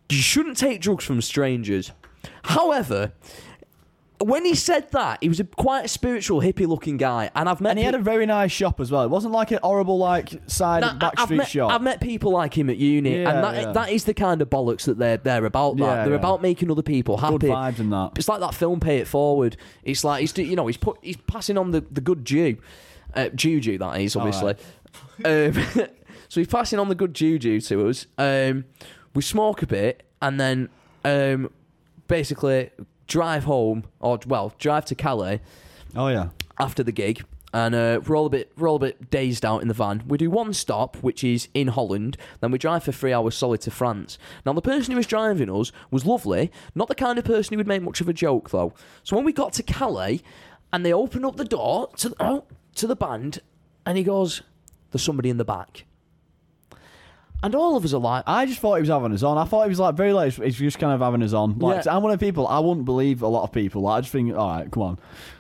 A: You shouldn't take drugs from strangers. However, when he said that, he was a quite a spiritual, hippie-looking guy, and I've met.
B: and he had a very nice shop as well. It wasn't like an horrible like side
A: Nah,
B: back
A: I've
B: street
A: met,
B: shop.
A: I've met people like him at uni,
B: Yeah,
A: and that,
B: yeah.
A: that is the kind of bollocks that they're they're about. That
B: Yeah,
A: they're about making other people happy.
B: Good vibes and that.
A: It's like that film Pay It Forward. It's like he's you know he's put he's passing on the, the good Jew, uh, juju that is obviously. Um, *laughs* so he's passing on the good juju to us. Um, we smoke a bit and then um, basically drive home or well drive to Calais
B: Oh yeah.
A: after the gig. And uh, we're all a bit, we're all a bit dazed out in the van. We do one stop, which is in Holland. Then we drive for three hours solid to France. Now the person who was driving us was lovely, not the kind of person who would make much of a joke though. So when we got to Calais, and they opened up the door to the, oh, to the band, and he goes, "There's somebody in the back." And all of us are like,
B: I just thought he was having us on. I thought he was like very like He's just kind of having us on. Like
A: Yeah.
B: I'm one of the people I wouldn't believe a lot of people. Like, I just think, all right, come on.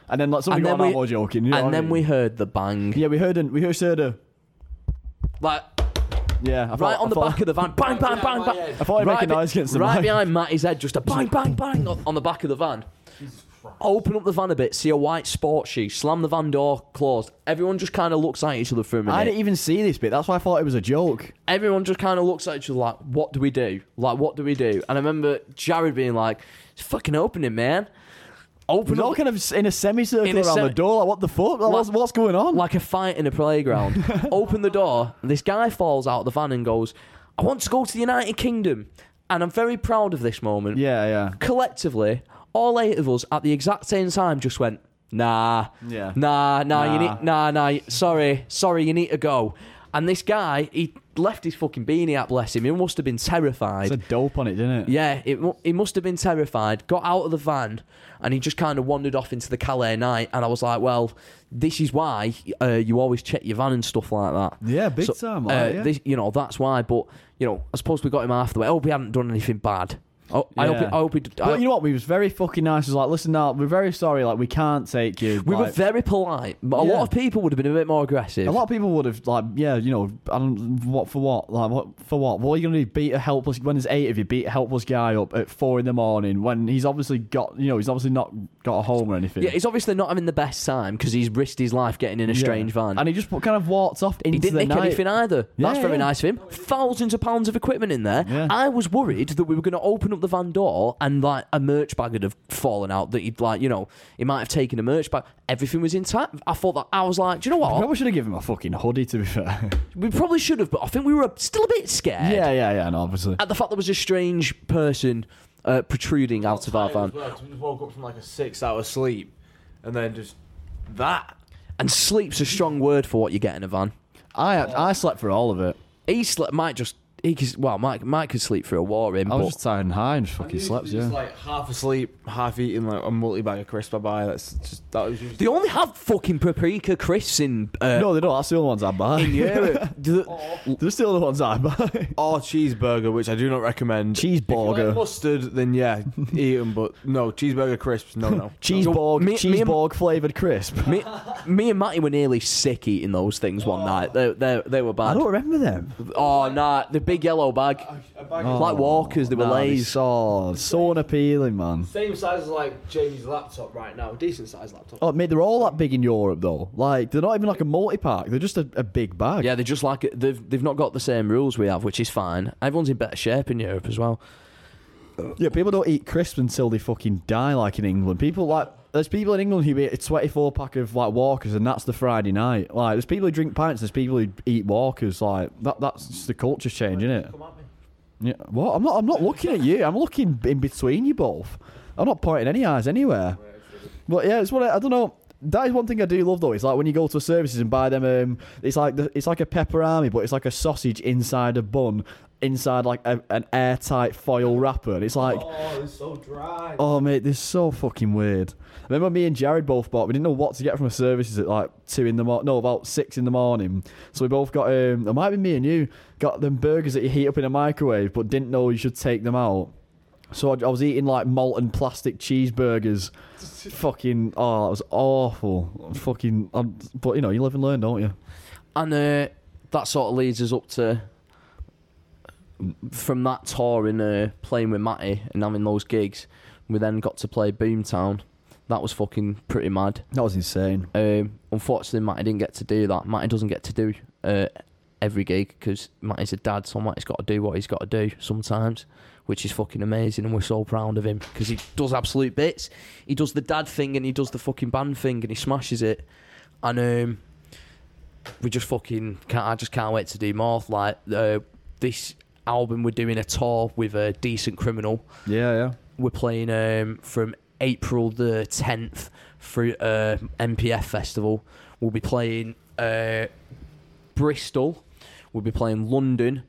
B: And then like somebody
A: and
B: got
A: then
B: on oh,
A: we,
B: more joking. You know
A: and
B: what I
A: then
B: mean?
A: we heard the bang,
B: yeah, we heard an, we heard heard a
A: like
B: yeah. I thought,
A: right on
B: I
A: the
B: thought,
A: back of the van, *laughs* bang, bang, bang, bang.
B: I thought he'd make a noise against the
A: right
B: mic.
A: behind Matty's head, just a bang, bang, bang on, on the back of the van. Open up the van a bit, see a white sports shoe, slam the van door closed. Everyone just kind of looks at each other for a minute.
B: I didn't even see this bit. That's why I thought it was a joke.
A: Everyone just kind of looks at each other like, "What do we do? Like, what do we do?" And I remember Jared being like, "It's fucking opening, man. Open
B: We're all
A: up
B: kind of in a semicircle
A: In a
B: around
A: semi-
B: the door. Like, what the fuck? Like, what's, what's going on?
A: like a fight in a playground. *laughs* Open the door. This guy falls out of the van and goes, "I want to go to the United Kingdom," and I'm very proud of this moment.
B: yeah, yeah.
A: collectively, all eight of us at the exact same time just went, nah,
B: Yeah.
A: nah, nah, you need, nah, nah, sorry, sorry, you need to go. And this guy, he left his fucking beanie out, bless him. He must have been terrified.
B: It's a dope on it, didn't it?
A: yeah, it, he must have been terrified. Got out of the van and he just kind of wandered off into the Calais night. And I was like, well, this is why uh, you always check your van and stuff like that.
B: Yeah, big
A: So,
B: time.
A: uh,
B: yeah.
A: this, you know, that's why. But you know, I suppose we got him half the way. Oh, we hadn't done anything bad. Oh, I hope. It, I hope. It, I,
B: But you know what? We was very fucking nice. He was like, listen, now we're very sorry. Like, we can't take you.
A: we were
B: like,
A: very polite, but a
B: Yeah.
A: lot of people would have been a bit more aggressive.
B: A lot of people would have like, yeah, you know, I don't, what for what, like what for what? What are you gonna do? Beat a helpless when there's eight of you, beat a helpless guy up at four in the morning when he's obviously got, you know, he's obviously not got a home or anything.
A: yeah, he's obviously not having the best time because he's risked his life getting in a strange van.
B: and he just kind of walked off into
A: he didn't
B: the
A: nick
B: night.
A: anything either. That's
B: Yeah,
A: very
B: yeah.
A: nice of him. Thousands of pounds of equipment in there.
B: Yeah.
A: I was worried that we were going to open up the van door and like a merch bag would have fallen out. That he'd like, you know, he might have taken a merch bag. Everything was intact. I thought that I was like, do you know
B: I
A: what?
B: probably should have given him a fucking hoodie. To be fair. *laughs*
A: We probably should have, but I think we were still a bit scared.
B: yeah, yeah, yeah. No, obviously.
A: At the fact there was a strange person uh, protruding out of our van.
C: as well, 'cause we woke up from like a six-hour sleep, and then just that.
A: And sleep's a strong word for what you get in a van.
B: I I slept for all of it.
A: He slept, might just, he could, well, Mike, Mike could sleep through a war in,
B: I was
A: but
B: just tired and high and just fucking slept.
C: Just
B: Yeah.
C: like half asleep, half eating like a multi bag of crisps I buy. That's just that was usually.
A: they only have fucking paprika crisps in. Uh,
B: no, they don't. That's the only ones I buy.
A: in Europe. *laughs* Do the-
B: They're still the ones I buy. *laughs*
C: Or cheeseburger, which I do not recommend. If you
B: Cheeseburger.
C: like mustard, then yeah, eat them. But no, cheeseburger crisps, no, no. *laughs*
B: Cheeseborg,
A: me- me and-
B: cheeseborg flavored crisp.
A: me, me and Matty were nearly sick eating those things one night. They, they, they were bad.
B: I don't remember them.
A: Oh, nah, the big yellow bag. like Walkers, they were
B: Nah,
A: Lays.
B: So, oh, so unappealing, man.
C: Same size as like Jamie's laptop right now. Decent size laptop.
B: Oh, mate, they're all that big in Europe, though. Like, they're not even like a multi pack. They're just a, a big bag.
A: Yeah, they're just like. They've, they've not got the same rules we have, which is fine. Everyone's in better shape in Europe as well.
B: Yeah, people don't eat crisps until they fucking die, like in England. People like there's people in England who eat a 24 pack of like Walkers, and that's the Friday night. Like, there's people who drink pints, there's people who eat Walkers. Like, that that's the culture's changing it.
C: Come at me.
B: Yeah. What? I'm not. I'm not looking at you. I'm looking in between you both. I'm not pointing any eyes anywhere. But yeah, it's what I, I don't know. That is one thing I do love though. It's like when you go to a services and buy them. Um, it's like the, it's like a pepperami, but it's like a sausage inside a bun, inside like a, an airtight foil wrapper. And it's like,
C: Oh, it's so dry.
B: oh mate, this is so fucking weird. I remember me and Jared both bought. We didn't know what to get from a services at like two in the morning. No, about six in the morning. So we both got. Um, it might be me and you got them burgers that you heat up in a microwave, but didn't know you should take them out. So I, I was eating like molten plastic cheeseburgers. *laughs* fucking oh, that was awful. Fucking, um, but you know, you live and learn, don't you?
A: And uh, that sort of leads us up to from that tour in uh, playing with Matty and having those gigs. We then got to play Boomtown. That was fucking pretty mad.
B: That was insane.
A: Um, unfortunately, Matty didn't get to do that. Matty doesn't get to do uh, every gig because Matty's a dad, so Matty's got to do what he's got to do sometimes, which is fucking amazing, and we're so proud of him because he does absolute bits. He does the dad thing and he does the fucking band thing and he smashes it, and um, we just fucking can't. I just can't wait to do more. Like uh, this album, we're doing a tour with a decent criminal
B: Yeah, yeah.
A: we're playing um, from April the 10th through uh, MPF Festival. We'll be playing uh, Bristol. We'll be playing London.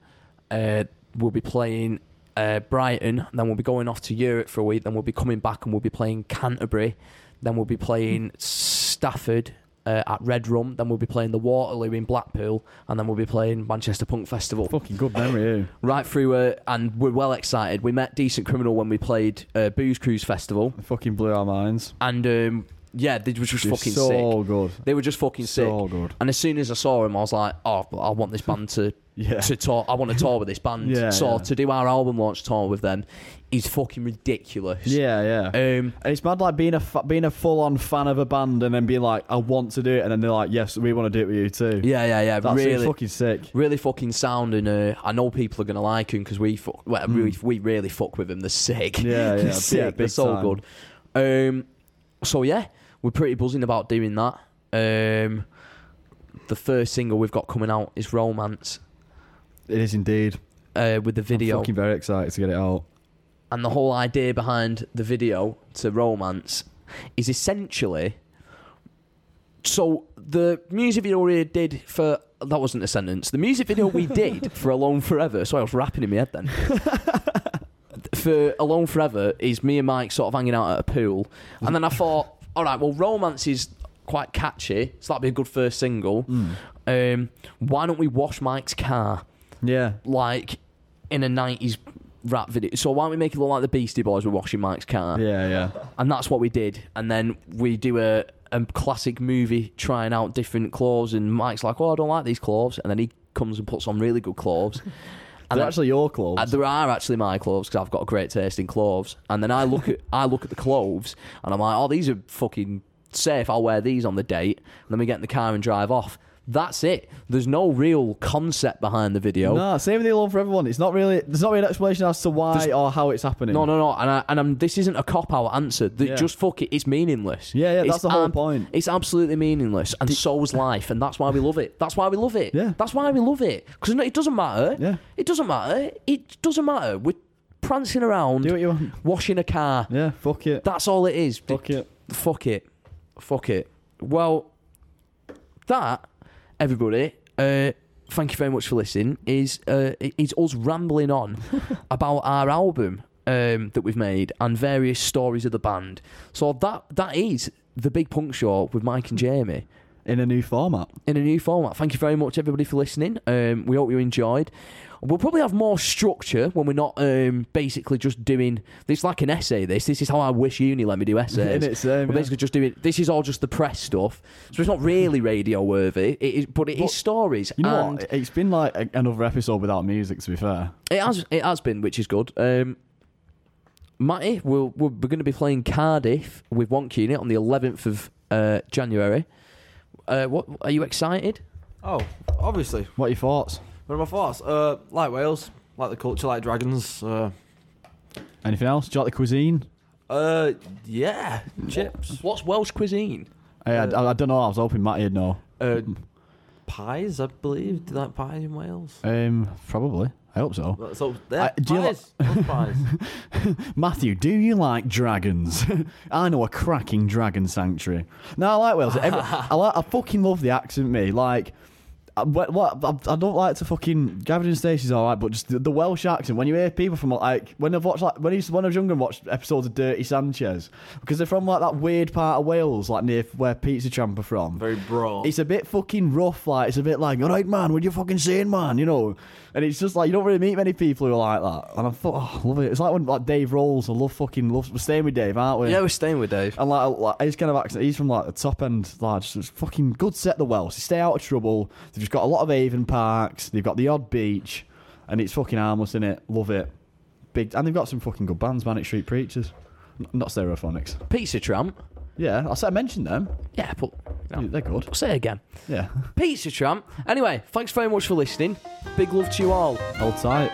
A: Uh, we'll be playing uh, Brighton. Then we'll be going off to Europe for a week. Then we'll be coming back and we'll be playing Canterbury. Then we'll be playing Stafford uh, at Red Rum. Then we'll be playing the Waterloo in Blackpool. And then we'll be playing Manchester Punk Festival
B: Fucking good memory. eh?
A: right through uh, and we're well excited we met decent criminal when we played uh, booze cruise festival
B: It fucking blew our minds.
A: and um, yeah they were just
B: was
A: fucking
B: so
A: sick
B: good.
A: they were just fucking sick
B: So good.
A: and as soon as i saw him i was like oh i want this band to *laughs*
B: Yeah.
A: to tour i want to tour with this band
B: Yeah,
A: so
B: yeah.
A: to do our album launch tour with them is fucking ridiculous
B: Yeah, yeah.
A: um
B: And it's mad like being a fa- being a full on fan of a band and then being like, I want to do it, and then they're like, Yes, we want to do it with you too.
A: yeah yeah yeah
B: That's
A: really
B: fucking sick.
A: really fucking sound and uh, I know people are gonna like him because we fuck, well, we, we really fuck with him. They're sick.
B: Hmm. Yeah, *laughs*
A: They're
B: yeah,
A: sick.
B: yeah,
A: They're so
B: time.
A: good. Um, so yeah, we're pretty buzzing about doing that. Um, the first single we've got coming out is "Romance"
B: It is indeed.
A: uh, with the video.
B: I'm fucking very excited to get it out.
A: and the whole idea behind the video to "Romance" is essentially. So the music video we did for that wasn't a sentence. The music video we *laughs* did for Alone Forever. So I was rapping in my head then. *laughs* for Alone Forever is me and Mike sort of hanging out at a pool, and then I thought, all right, well, Romance is quite catchy, so that'd be a good first single. Um, why don't we wash Mike's car
B: Yeah.
A: like in a '90s rap video. So why don't we make it look like the Beastie Boys were washing Mike's car?
B: Yeah, yeah.
A: And that's what we did. And then we do a, a classic movie trying out different clothes. And Mike's like, oh, I don't like these clothes. And then he comes and puts on really good clothes. And
B: They're
A: then-
B: actually your clothes.
A: uh, there are actually my clothes because I've got a great taste in clothes. And then I look at *laughs* I look at the clothes and I'm like, oh, these are fucking safe. I'll wear these on the date. And then we get in the car and drive off. That's it. There's no real concept behind the video.
B: no, same with the for Everyone. It's not really. There's not really an explanation as to why
A: There's-
B: or how it's happening.
A: No, no, no, and I, and I'm, this isn't a cop out answer. The,
B: Yeah.
A: Just fuck it. It's meaningless.
B: Yeah, yeah,
A: It's
B: that's the whole point.
A: It's absolutely meaningless, and so's life, and that's why we love it. That's why we love it.
B: Yeah.
A: that's why we love it because it doesn't matter.
B: Yeah.
A: it doesn't matter. It doesn't matter. We're prancing around,
B: Do what you want.
A: washing a car.
B: Yeah, fuck it.
A: That's all it is.
B: Fuck it.
A: Fuck it. Fuck it. Well, that everybody. Uh, thank you very much for listening. Is uh, is us rambling on *laughs* about our album um, that we've made and various stories of the band. So that that is the Big Punk Show with Mike and Jamie
B: In a new format.
A: in a new format. Thank you very much, everybody, for listening. Um, we hope you enjoyed. We'll probably have more structure when we're not um, basically just doing. It's like an essay. This. This is how I wish uni let me do essays. *laughs*
B: In it, same.
A: We're
B: yeah.
A: basically just doing. This is all just the press stuff, so it's not really radio worthy. It is, but it is
B: But
A: stories.
B: You know
A: and
B: what? It's been like a, another episode without music. To be fair.
A: It has. It has been, which is good. Um, Matty, we'll, we're, we're going to be playing Cardiff with Wonk Unit on the 11th of uh, January. Uh, what are you excited?
C: Oh, obviously.
B: What are your thoughts?
C: What are my thoughts? Uh, like Wales, like the culture, like dragons. Uh,
B: Anything else? Do you like the cuisine?
C: uh, yeah, chips,
A: What's Welsh cuisine?
B: Hey, I, I, I don't know. I was hoping Matty'd know.
C: uh, pies. I believe. Do you like pies in Wales?
B: Um, probably. I hope so.
C: So yeah,
B: Uh, do you li-
C: pies. Love pies. *laughs* *laughs*
B: Matthew, do you like dragons? *laughs* I know a cracking dragon sanctuary. No, I like Wales. Every, I like. I fucking love the accent. Me like. I, what, what, I I don't like to fucking Gavin Stacey's alright, but just the, the Welsh accent. When you hear people from like when I've watched like when I used when I was younger and watched episodes of Dirty Sanchez because they're from like that weird part of Wales, like near where Pizza Tramp are from.
C: Very broad.
B: It's a bit fucking rough, like it's a bit like, all right, man, what you fucking saying, man? You know, and it's just like you don't really meet many people who are like that. And I thought, oh, I love it. It's like when like Dave Rolls. I love fucking love. We're staying with Dave, aren't we?
A: Yeah, we're staying with Dave.
B: And like, like his kind of accent, he's from like the top end, like just fucking good set. The Welsh, they stay out of trouble. They've just got a lot of Avon parks. They've got the odd beach, and it's fucking harmless in it. Love it. Big, and they've got some fucking good bands, Manic Street Preachers, N- not Stereophonics.
A: Pizza Tramp.
B: Yeah, I said I mentioned them.
A: Yeah, but.
B: They're good.
A: I'll say it again.
B: Yeah,
A: Pizza Tramp. Anyway, thanks very much for listening. Big love to you all.
B: hold tight.